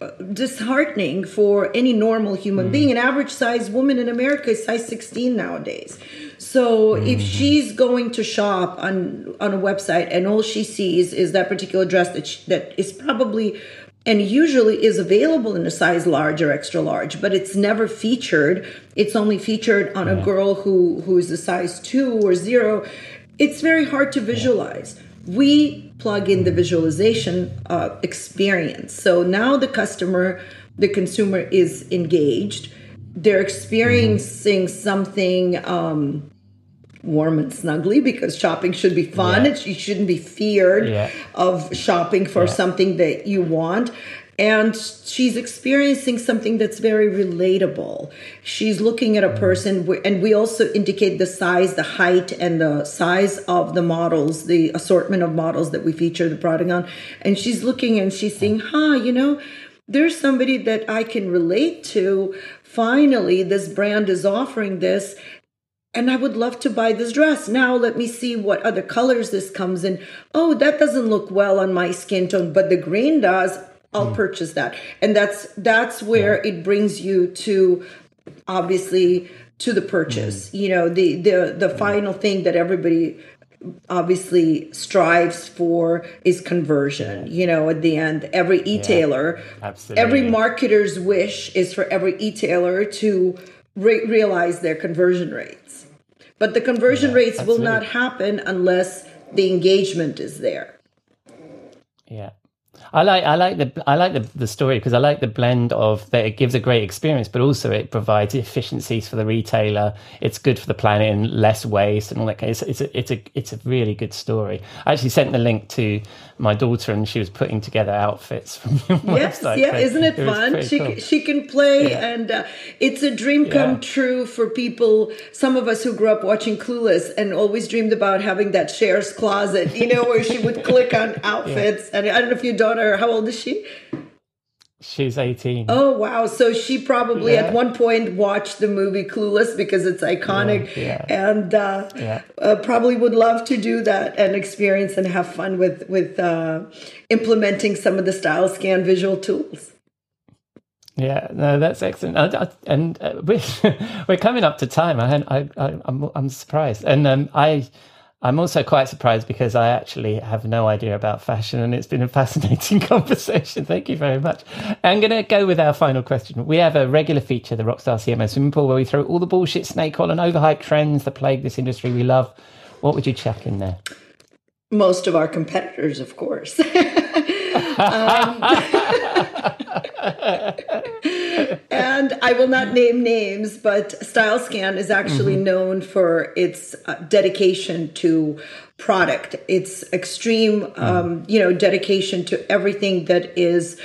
uh, disheartening for any normal human mm. being. An average size woman in America is size 16 nowadays. So if she's going to shop on on a website and all she sees is that particular dress that she, that is probably and usually is available in a size large or extra large, but it's never featured. It's only featured on a girl who who is a size 2 or 0. It's very hard to visualize we plug in the visualization uh, experience. So now the customer, the consumer is engaged. They're experiencing something um, warm and snuggly because shopping should be fun. Yeah. It, you shouldn't be feared Yeah. of shopping for something that you want. And she's experiencing something that's very relatable. She's looking at a mm. person, and we also indicate the size, the height, and the size of the models, the assortment of models that we feature the product on. And she's looking and she's saying, huh, you know, there's somebody that I can relate to. Finally, this brand is offering this and I would love to buy this dress. Now let me see what other colors this comes in. Oh, that doesn't look well on my skin tone, but the green does. I'll hmm. purchase that. And that's that's where it brings you to obviously to the purchase. Hmm. You know, the the the hmm. final thing that everybody obviously strives for is conversion. You know, at the end, every e-tailer, absolutely. every marketer's wish is for every e-tailer to re- realize their conversion rates. But the conversion rates will not happen unless the engagement is there. Yeah. I like I like the I like the, the story because I like the blend of that it gives a great experience, but also it provides efficiencies for the retailer. It's good for the planet and less waste and all that. It's it's a, it's a it's a really good story. I actually sent the link to my daughter and she was putting together outfits from your Yes, website. yeah, so isn't it, was fun? She cool. she can play, Yeah. and uh, it's a dream come Yeah. true for people. Some of us who grew up watching Clueless and always dreamed about having that Cher's closet, you know, where she would click on outfits. And I don't know if your daughter, how old is she? She's 18. Oh wow! So she probably Yeah. at one point watched the movie Clueless because it's iconic, Yeah, and uh, Yeah. uh, probably would love to do that and experience and have fun with with uh, implementing some of the StyleScan visual tools. Yeah, no, that's excellent. I, I, and uh, we're, we're coming up to time. I, I, I I'm, I'm surprised, and um, I, I'm also quite surprised because I actually have no idea about fashion, and it's been a fascinating conversation. Thank you very much. I'm going to go with our final question. We have a regular feature, the Rockstar CMO Swimming Pool, where we throw all the bullshit, snake oil, and overhyped trends that plague this industry we love. What would you chuck in there? Most of our competitors, of course. Um, and I will not name names, but StyleScan is actually known for its uh, dedication to product, its extreme, um, you know, dedication to everything that is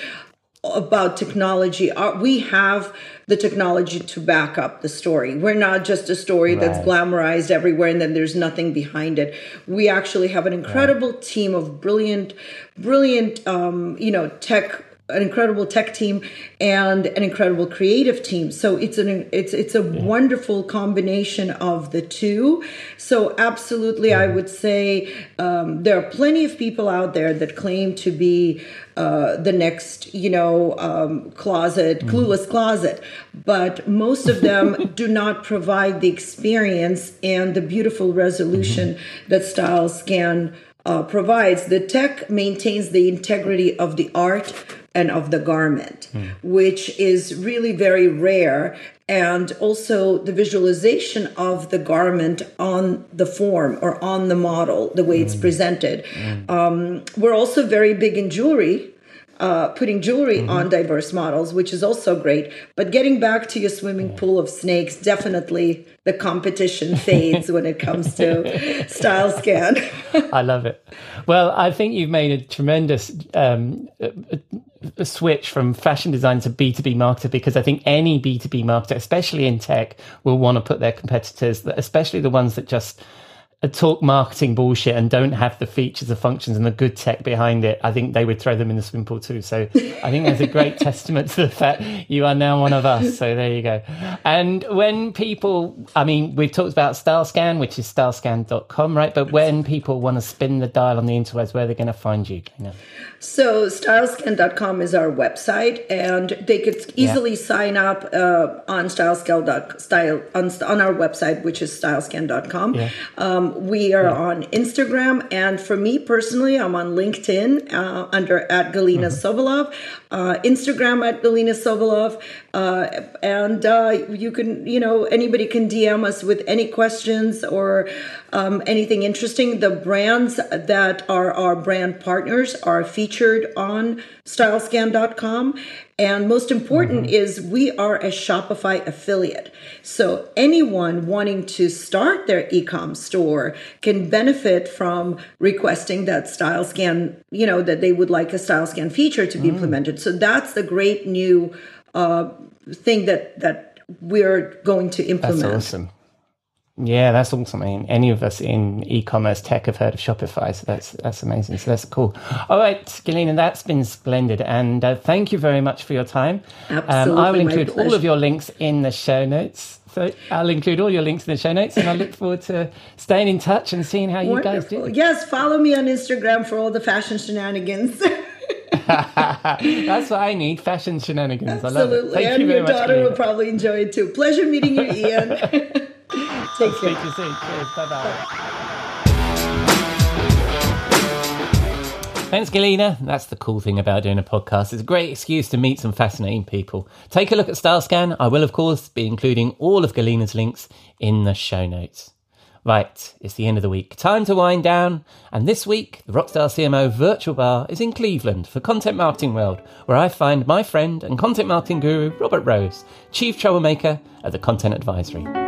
about technology. Uh, we have the technology to back up the story. We're not just a story that's glamorized everywhere and then there's nothing behind it. We actually have an incredible team of brilliant, brilliant, um, you know, tech. An incredible tech team and an incredible creative team. So it's an it's it's a wonderful combination of the two. So absolutely, I would say um, there are plenty of people out there that claim to be uh, the next, you know, um, closet, clueless closet, but most of them do not provide the experience and the beautiful resolution that StyleScan uh, provides. The tech maintains the integrity of the art and of the garment, which is really very rare. And also the visualization of the garment on the form or on the model, the way it's presented. Um, we're also very big in jewelry uh, putting jewelry on diverse models, which is also great. But getting back to your swimming pool of snakes, definitely the competition fades when it comes to StyleScan. I love it. Well, I think you've made a tremendous um, switch from fashion design to B2B marketer because I think any B2B marketer, especially in tech, will want to put their competitors, especially the ones that just uh, talk marketing bullshit and don't have the features, the functions, and the good tech behind it. I think they would throw them in the swim pool too. So I think that's a great testament to the fact you are now one of us. So there you go. And when people, I mean, we've talked about StyleScan, which is stylescan.com, right? But when people want to spin the dial on the interwebs, where they're they going to find you? Gina? So stylescan.com is our website, and they could easily sign up uh, on stylescan style on, on our website, which is stylescan.com. Yeah. Um, we are on Instagram, and for me personally, I'm on LinkedIn uh, under at Galina Sobolev, uh, Instagram at Galina Sobolev, uh, and uh, you can, you know, anybody can DM us with any questions or um, anything interesting. The brands that are our brand partners are featured on stylescan.com. And most important is we are a Shopify affiliate. So anyone wanting to start their e-com store can benefit from requesting that StyleScan, you know, that they would like a StyleScan feature to be implemented. So that's the great new uh, thing that that we're going to That's implement. awesome. Yeah, that's awesome. I mean, any of us in e-commerce tech have heard of Shopify, so that's that's amazing. So that's cool. All right, Galina, that's been splendid, and uh, thank you very much for your time. Um, I will include all of your links in the show notes. So I'll include all your links in the show notes, and I look forward to staying in touch and seeing how you guys do. Yes, follow me on Instagram for all the fashion shenanigans. That's what I need: fashion shenanigans. I love it. Absolutely. Thank and you very your much. daughter will probably enjoy it too. Pleasure meeting you, Ian. Take Speak to you soon. Cheers. Bye bye. Thanks, Galina. That's the cool thing about doing a podcast. It's a great excuse to meet some fascinating people. Take a look at StyleScan. I will, of course, be including all of Galina's links in the show notes. Right, it's the end of the week. Time to wind down. And this week, the Rockstar CMO Virtual Bar is in Cleveland for Content Marketing World, where I find my friend and content marketing guru, Robert Rose, Chief Troublemaker at the Content Advisory.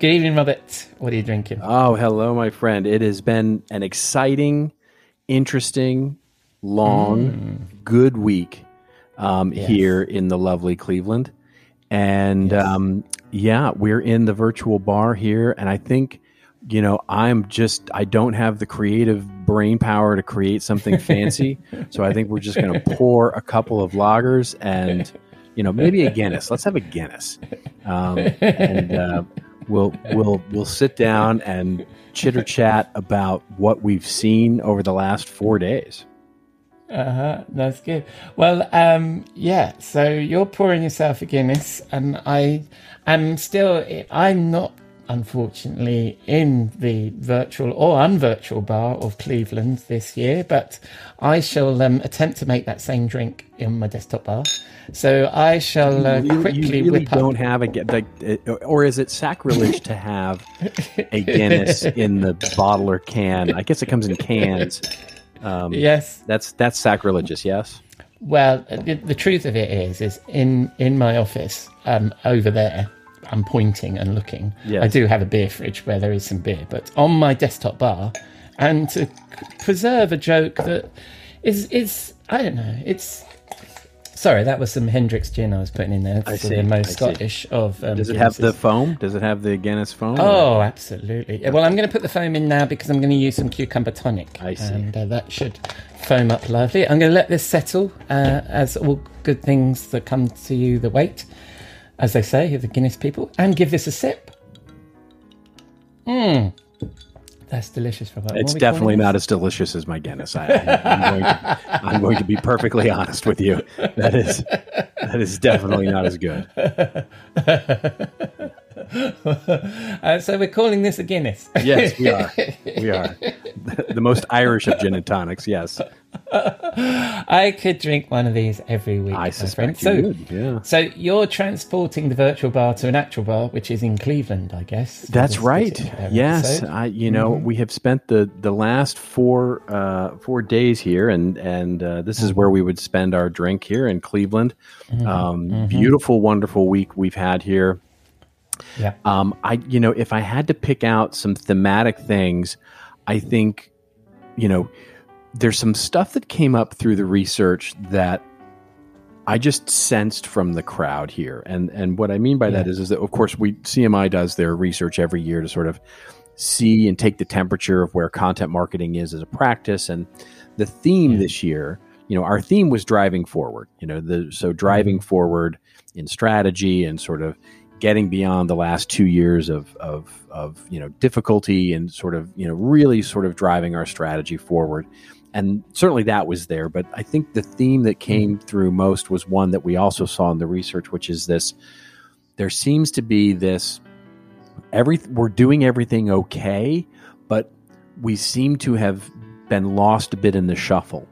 Good evening, Robert. What are you drinking? Oh, hello, my friend. It has been an exciting, interesting, long, good week um, here in the lovely Cleveland. And um, yeah, we're in the virtual bar here, and I think, you know, I'm just I don't have the creative brain power to create something fancy, so I think we're just going to pour a couple of lagers and, you know, maybe a Guinness. Let's have a Guinness, um, and uh, we'll we'll we'll sit down and chitter chat about what we've seen over the last four days. Uh huh. That's good. Well, um, yeah. So you're pouring yourself a Guinness, and I am still. I'm not, unfortunately, in the virtual or unvirtual bar of Cleveland this year, but I shall um, attempt to make that same drink in my desktop bar. So I shall uh, you, quickly you really whip don't have a like, uh, or is it sacrilege to have a Guinness in the bottle or can? I guess it comes in cans. Um, Yes. that's that's sacrilegious. Yes. Well, the, the truth of it is, is in in my office um, over there, I'm pointing and looking. Yes. I do have a beer fridge where there is some beer, but on my desktop bar, and to preserve a joke that is is I don't know. It's sorry, that was some Hendrick's gin I was putting in there. I see, the I most see. Scottish of. Um, Does it have the foam? Does it have the Guinness foam? Oh, absolutely. Yeah, Well, I'm going to put the foam in now because I'm going to use some cucumber tonic. I see. And uh, that should foam up lovely. I'm going to let this settle, uh, as all good things that come to you the wait, as they say, the Guinness people, and give this a sip. Mmm. That's delicious, It's definitely not as delicious as my Guinness. I, I'm, going to, I'm going to be perfectly honest with you. That is that is definitely not as good. Uh, so we're calling this a Guinness. Yes, we are. We are the most Irish of gin and tonics. Yes, I could drink one of these every week. I suspect So, would. Yeah. So you're transporting the virtual bar to an actual bar, which is in Cleveland, I guess. That's right. Yes. I, you know, we have spent the the last four uh, four days here, and and uh, this is where we would spend our drink here in Cleveland. Um, Beautiful, wonderful week we've had here. Yeah. Um, I, you know, if I had to pick out some thematic things, I think, you know, there's some stuff that came up through the research that I just sensed from the crowd here, and and what I mean by that is, is that of course we CMI does their research every year to sort of see and take the temperature of where content marketing is as a practice, and the theme this year, you know, our theme was driving forward. You know, the so driving forward in strategy and sort of getting beyond the last two years of, of, of you know difficulty and sort of you know really sort of driving our strategy forward. And certainly that was there but i think the theme that came through most was one that we also saw in the research which is this there seems to be this every we're doing everything okay but we seem to have been lost a bit in the shuffle.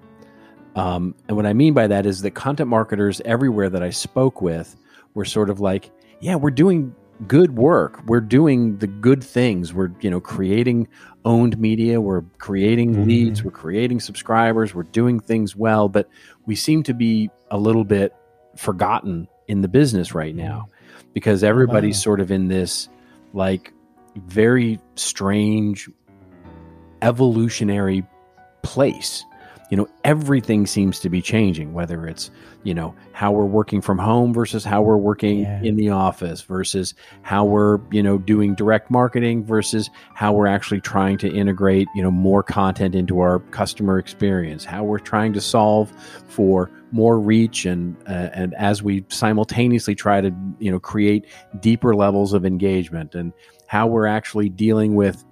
Um, and what i mean by that is that content marketers everywhere that i spoke with were sort of like yeah we're doing good work. We're doing the good things. We're you know creating owned media. We're creating mm-hmm. leads. We're creating subscribers. We're doing things well. But we seem to be a little bit forgotten in the business right mm-hmm. now because everybody's Wow. sort of in this like very strange evolutionary place you know everything seems to be changing whether it's you know how we're working from home versus how we're working Yeah. in the office versus how we're you know doing direct marketing versus how we're actually trying to integrate you know more content into our customer experience how we're trying to solve for more reach and uh, and as we simultaneously try to you know create deeper levels of engagement and how we're actually dealing with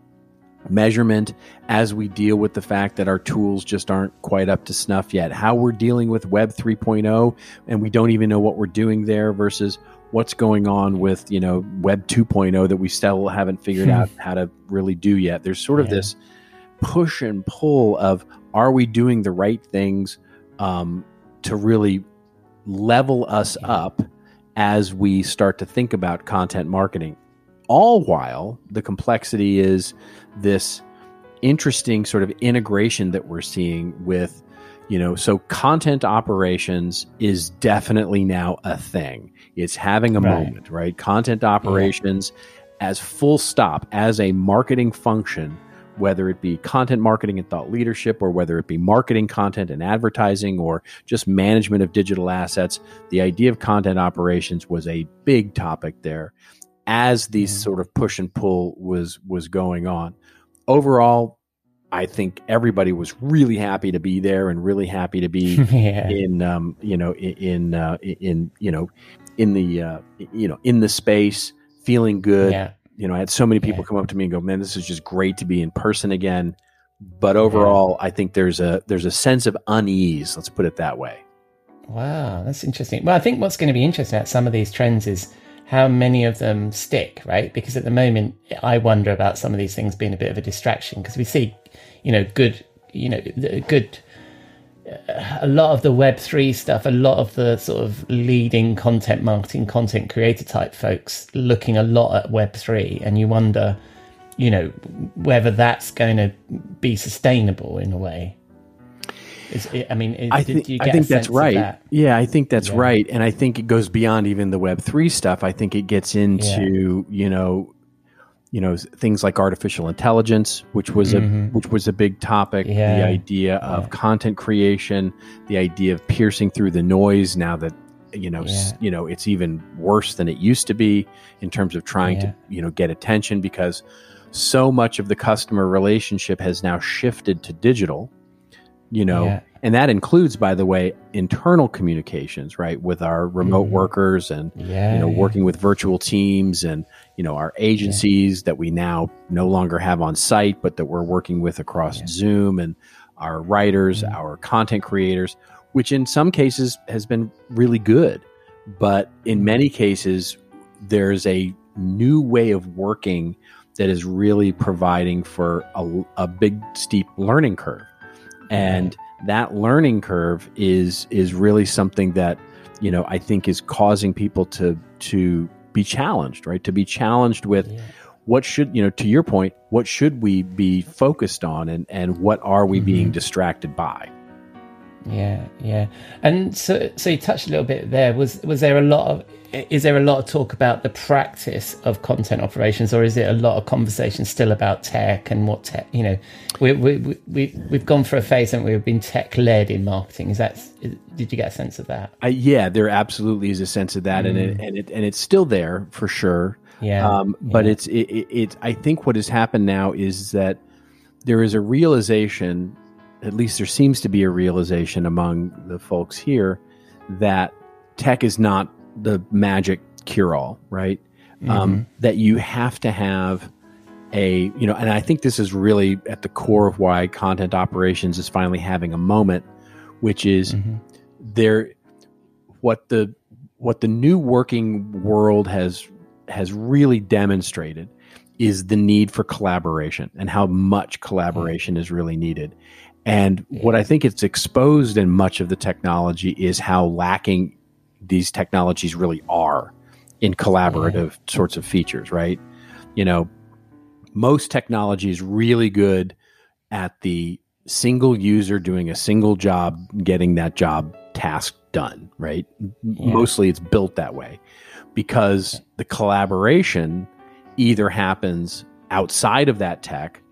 measurement as we deal with the fact that our tools just aren't quite up to snuff yet. How we're dealing with Web 3.0 and we don't even know what we're doing there versus what's going on with, you know, Web 2.0 that we still haven't figured out how to really do yet. There's sort of Yeah. this push and pull of are we doing the right things um, to really level us up as we start to think about content marketing all while the complexity is this interesting sort of integration that we're seeing with you know so content operations is definitely now a thing. It's having a Right. moment right? Content operations as full stop as a marketing function whether it be content marketing and thought leadership or whether it be marketing content and advertising or just management of digital assets the idea of content operations was a big topic there as these Mm-hmm. sort of push and pull was was going on. Overall, I think everybody was really happy to be there and really happy to be yeah. in um, you know in in, uh, in you know in the uh, you know in the space feeling good Yeah. you know i had so many people Yeah. come up to me and go man this is just great to be in person again but overall i think there's a there's a sense of unease let's put it that way Wow, that's interesting. Well, I think what's going to be interesting about some of these trends is how many of them stick, right? Because at the moment, I wonder about some of these things being a bit of a distraction because we see, you know, good, you know, good. uh, A lot of the Web three stuff, a lot of the sort of leading content marketing, content creator type folks looking a lot at Web three, and you wonder, you know, whether that's going to be sustainable in a way. Is it, I mean, is, I think you I think that's right. that? Yeah, I think that's Yeah. right, and I think it goes beyond even the Web three stuff. I think it gets into you know, you know things like artificial intelligence, which was a which was a big topic. Mm-hmm. Yeah. The idea of Yeah. content creation, the idea of piercing through the noise. Now that you know, s- Yeah. you know, it's even worse than it used to be in terms of trying Yeah. to you know get attention because so much of the customer relationship has now shifted to digital. You know, Yeah. and that includes, by the way, internal communications, right, with our remote Mhm. workers and Yeah, you know yeah. working with virtual teams and you know our agencies that we now no longer have on site, but that we're working with across. Zoom and our writers, Mhm. our content creators, which in some cases has been really good, but in many cases there's a new way of working that is really providing for a, a big steep learning curve and that learning curve is is really something that you know i think is causing people to to be challenged right? To be challenged with Yeah. what should you know to your point what should we be focused on and and what are we being mm-hmm. distracted by Yeah, yeah. And so, so you touched a little bit there. Was was there a lot of? Is there a lot of talk about the practice of content operations, or is it a lot of conversation still about tech and what tech? You know, we we we we- we've gone for a phase, and we've been tech led in marketing. Is that? is- Did you get a sense of that? I, yeah there absolutely is a sense of that and it and it and it's still there for sure Yeah, um, but yeah. it's it, it, it i think what has happened now is that there is a realization at least there seems to be a realization among the folks here that tech is not the magic cure-all right? Um, mm-hmm. that you have to have a you know and i think this is really at the core of why content operations is finally having a moment which is mm-hmm. there what the what the new working world has has really demonstrated is the need for collaboration and how much mm-hmm. collaboration is really needed. And what I think it's exposed in much of the technology is how lacking these technologies really are in collaborative sorts of features, right? You know, most technology is really good at the single user doing a single job, getting that job task done, right? Mostly it's built that way because the collaboration either happens outside of that tech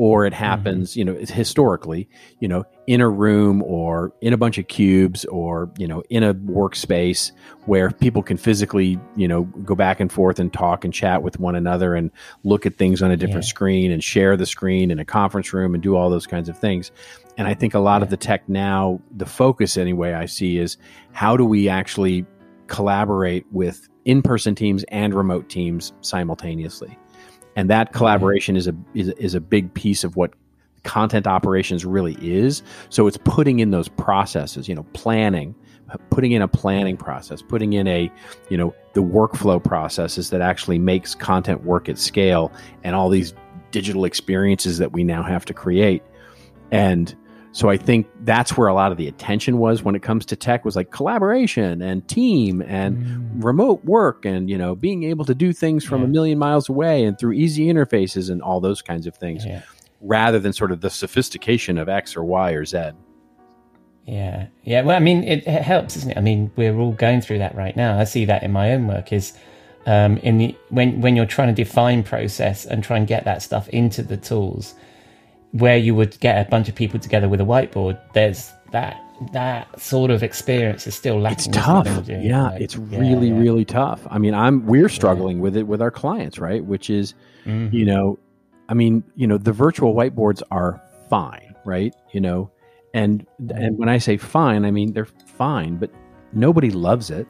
or it mm-hmm. happens, you know, historically, you know, in a room or in a bunch of cubes or, you know, in a workspace where people can physically, you know, go back and forth and talk and chat with one another and look at things on a different Yeah. screen and share the screen in a conference room and do all those kinds of things. And I think a lot of the tech now, the focus anyway, I see is how do we actually collaborate with in person teams and remote teams simultaneously? And that collaboration is a is, is a big piece of what content operations really is. So it's putting in those processes, you know, planning, putting in a planning process, putting in a, you know, the workflow processes that actually makes content work at scale and all these digital experiences that we now have to create. And so I think that's where a lot of the attention was when it comes to tech was like collaboration and team and remote work and you know being able to do things from a million miles away and through easy interfaces and all those kinds of things Yeah. rather than sort of the sophistication of X or Y or Z. Yeah, yeah. Well, I mean, it, it helps, isn't it? I mean, we're all going through that right now. I see that in my own work. Is um, in the when when you're trying to define process and try and get that stuff into the tools, where you would get a bunch of people together with a whiteboard. There's that that sort of experience is still lacking. it's it, tough when you're doing yeah like- it's really yeah. really tough i mean i'm we're struggling with it with our clients right which is Mhm. you know i mean you know the virtual whiteboards are fine right you know and and when i say fine i mean they're fine but nobody loves it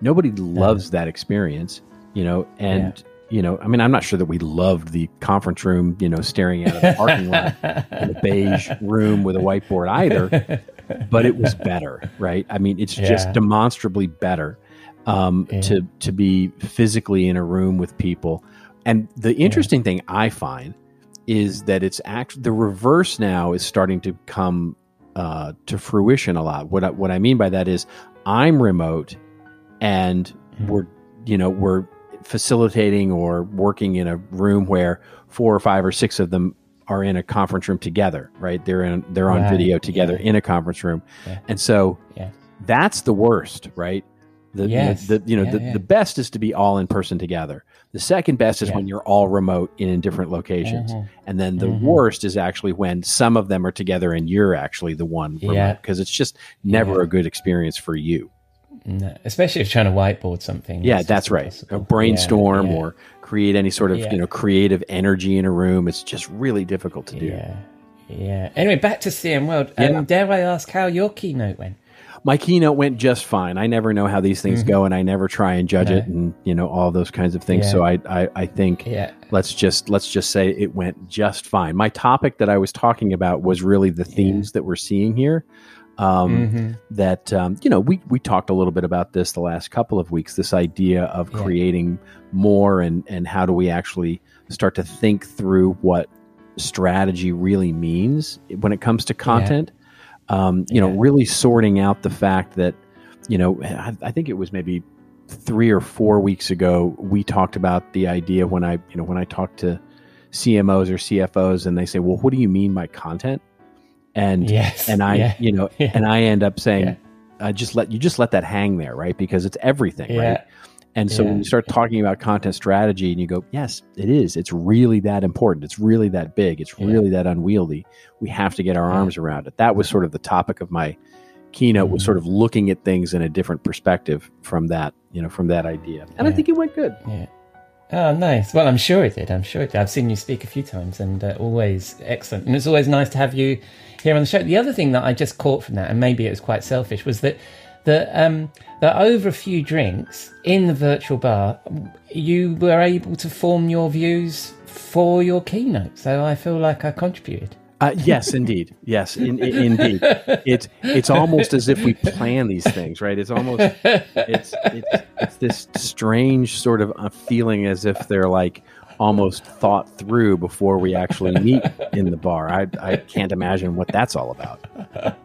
nobody loves that experience you know and you know i mean i'm not sure that we loved the conference room you know staring out of the parking lot in a beige room with a whiteboard either but it was better right? I mean it's just demonstrably better um, Yeah. to to be physically in a room with people. And the interesting thing i find is that it's actually the reverse now is starting to come uh, to fruition a lot. What I, what i mean by that is i'm remote and Mhm. we're you know we're facilitating or working in a room where four or five or six of them are in a conference room together right they're in they're on Right, video together yeah. in a conference room Yeah. and so Yeah. that's the worst right the, Yes. the you know the, the best is to be all in person together the second best is when you're all remote in, in different locations Mhm. and then the Mhm. worst is actually when some of them are together and you're actually the one remote Yeah. because it's just never a good experience for you No, especially if you're trying to whiteboard something. yeah, just that's right. A brainstorm Yeah, yeah. or create any sort of Yeah. you know creative energy in a room. It's just really difficult to do. Yeah. Yeah. Anyway, back to CM World. Yeah. Um, dare I ask how your keynote went? My keynote went just fine. I never know how these things go, and I never try and judge it, Mm-hmm. And you know all those kinds of things. Yeah. So I, I, I think Yeah. let's just let's just say it went just fine. My topic that I was talking about was really the themes that we're seeing here. Um, Mhm. That um, you know, we we talked a little bit about this the last couple of weeks. This idea of Yeah. creating more and and how do we actually start to think through what strategy really means when it comes to content. Um, you know, really sorting out the fact that you know, I, I think it was maybe three or four weeks ago we talked about the idea when I you know when I talked to CMOs or CFOs and they say, well, what do you mean by content? And Yes. and I, Yeah. you know, Yeah. and I end up saying, Yeah. I just let you just let that hang there, right? Because it's everything, right? And so when you start talking about content strategy and you go, yes, it is. It's really that important. It's really that big. It's really that unwieldy. We have to get our arms around it. That was sort of the topic of my keynote was Mhm. sort of looking at things in a different perspective from that, you know, from that idea. And I think it went good. Yeah. Oh, nice. Well, I'm sure it did. I'm sure it did. I've seen you speak a few times and uh, always excellent. And it's always nice to have you here on the show. The other thing that I just caught from that, and maybe it was quite selfish, was that that um, that over a few drinks in the virtual bar, you were able to form your views for your keynote. So I feel like I contributed. Uh, yes, indeed. Yes, in, in, indeed. It's it's almost as if we plan these things, right? It's almost it's it's, it's this strange sort of uh, feeling as if they're like almost thought through before we actually meet in the bar. I I can't imagine what that's all about.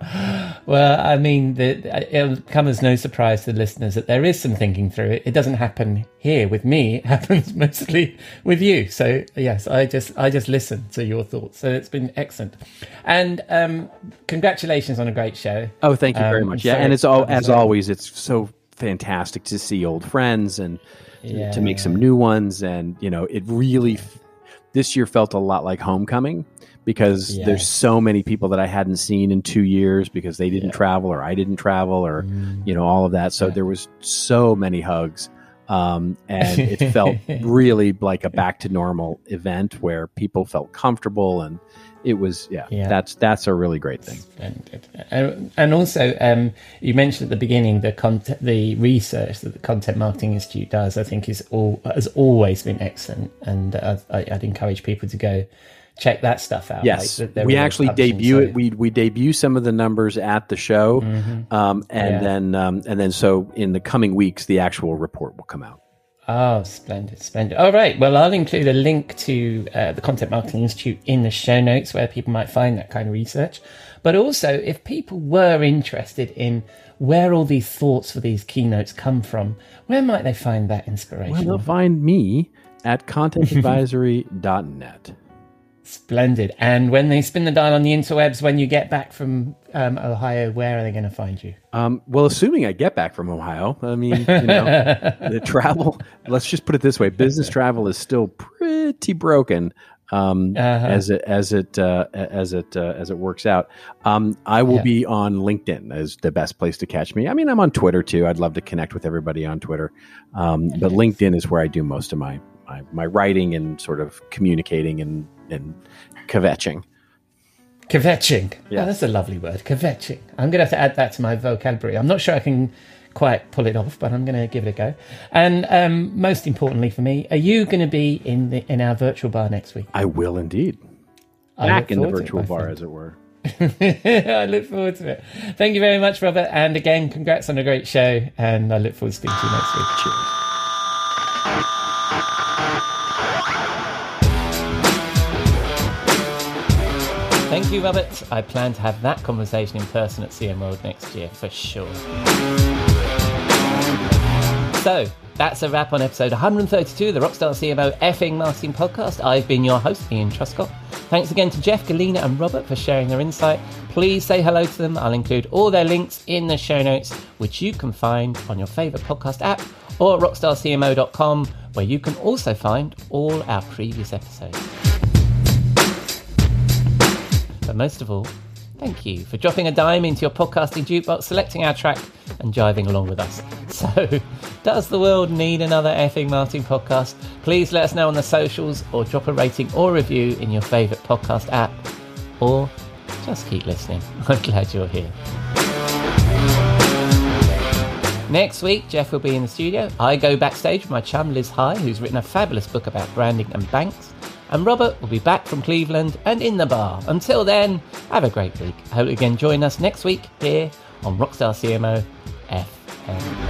Well, I mean, the, it'll come as no surprise to the listeners that there is some thinking through it. It doesn't happen here with me; it happens mostly with you. So, yes, I just I just listen to your thoughts. So it's been excellent, and um, congratulations on a great show. Oh, thank you very Um, much. Yeah, sorry and it's all as always. It's so fantastic to see old friends and Yeah, to make yeah. some new ones. And you know, it really f- this year felt a lot like homecoming because Yeah. there's so many people that I hadn't seen in two years because they didn't Yeah. travel or I didn't travel or Mm. you know all of that. So Yeah. there was so many hugs. Um, and it felt really like a back to normal event where people felt comfortable and it was yeah, Yeah. that's that's a really great thing And, and also, um, you mentioned at the beginning the content, the research that the Content Marketing Institute does. I think is all has always been excellent, and I, I'd encourage people to go check that stuff out. Yes, Like, we actually debut so- it. We we debut some of the numbers at the show, um, and Yeah. then um, and then so in the coming weeks, the actual report will come out. Oh, splendid, splendid. All right. Well, I'll include a link to uh, the Content Marketing Institute in the show notes where people might find that kind of research. But also, if people were interested in where all these thoughts for these keynotes come from, where might they find that inspiration? Well, they'll find me at contentadvisory.net. Splendid. And when they spin the dial on the interwebs, when you get back from um, Ohio, where are they going to find you? Um, well, assuming I get back from Ohio, I mean, you know, the travel. Let's just put it this way: business travel is still pretty broken. um, Uh-huh. as it as it uh, as it uh, as it works out. Um, I will Yeah. be on LinkedIn as the best place to catch me. I mean, I'm on Twitter too. I'd love to connect with everybody on Twitter, um, but LinkedIn is where I do most of my my, my writing and sort of communicating and and kvetching. Kvetching. Yeah. Oh, that's a lovely word. Kvetching. I'm going to have to add that to my vocabulary. I'm not sure I can quite pull it off, but I'm going to give it a go. And um, most importantly for me, are you going to be in the in our virtual bar next week? I will indeed. I Back in the to it, virtual bar, friend. as it were. I look forward to it. Thank you very much, Robert. And again, congrats on a great show. And I look forward to speaking to you next week. Cheers. You, Robert. I plan to have that conversation in person at CM World next year for sure. So, that's a wrap on episode 132 of the Rockstar CMO effing Marketing podcast. I've been your host, Ian Truscott. Thanks again to Jeff, Galina, and Robert for sharing their insight. Please say hello to them. I'll include all their links in the show notes, which you can find on your favourite podcast app or at rockstarcmo.com, where you can also find all our previous episodes. But most of all, thank you for dropping a dime into your podcasting jukebox, selecting our track, and jiving along with us. So, does the world need another effing Marketing podcast? Please let us know on the socials or drop a rating or review in your favourite podcast app. Or just keep listening. I'm glad you're here. Next week, Jeff will be in the studio. I go backstage with my chum Liz High, who's written a fabulous book about branding and banks. And Robert will be back from Cleveland and in the bar. Until then, have a great week. I hope you can join us next week here on Rockstar CMO FM.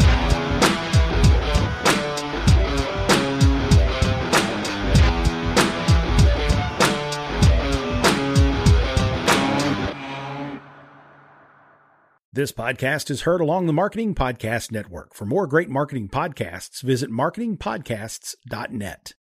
This podcast is heard along the Marketing Podcast Network. For more great marketing podcasts, visit marketingpodcasts.net.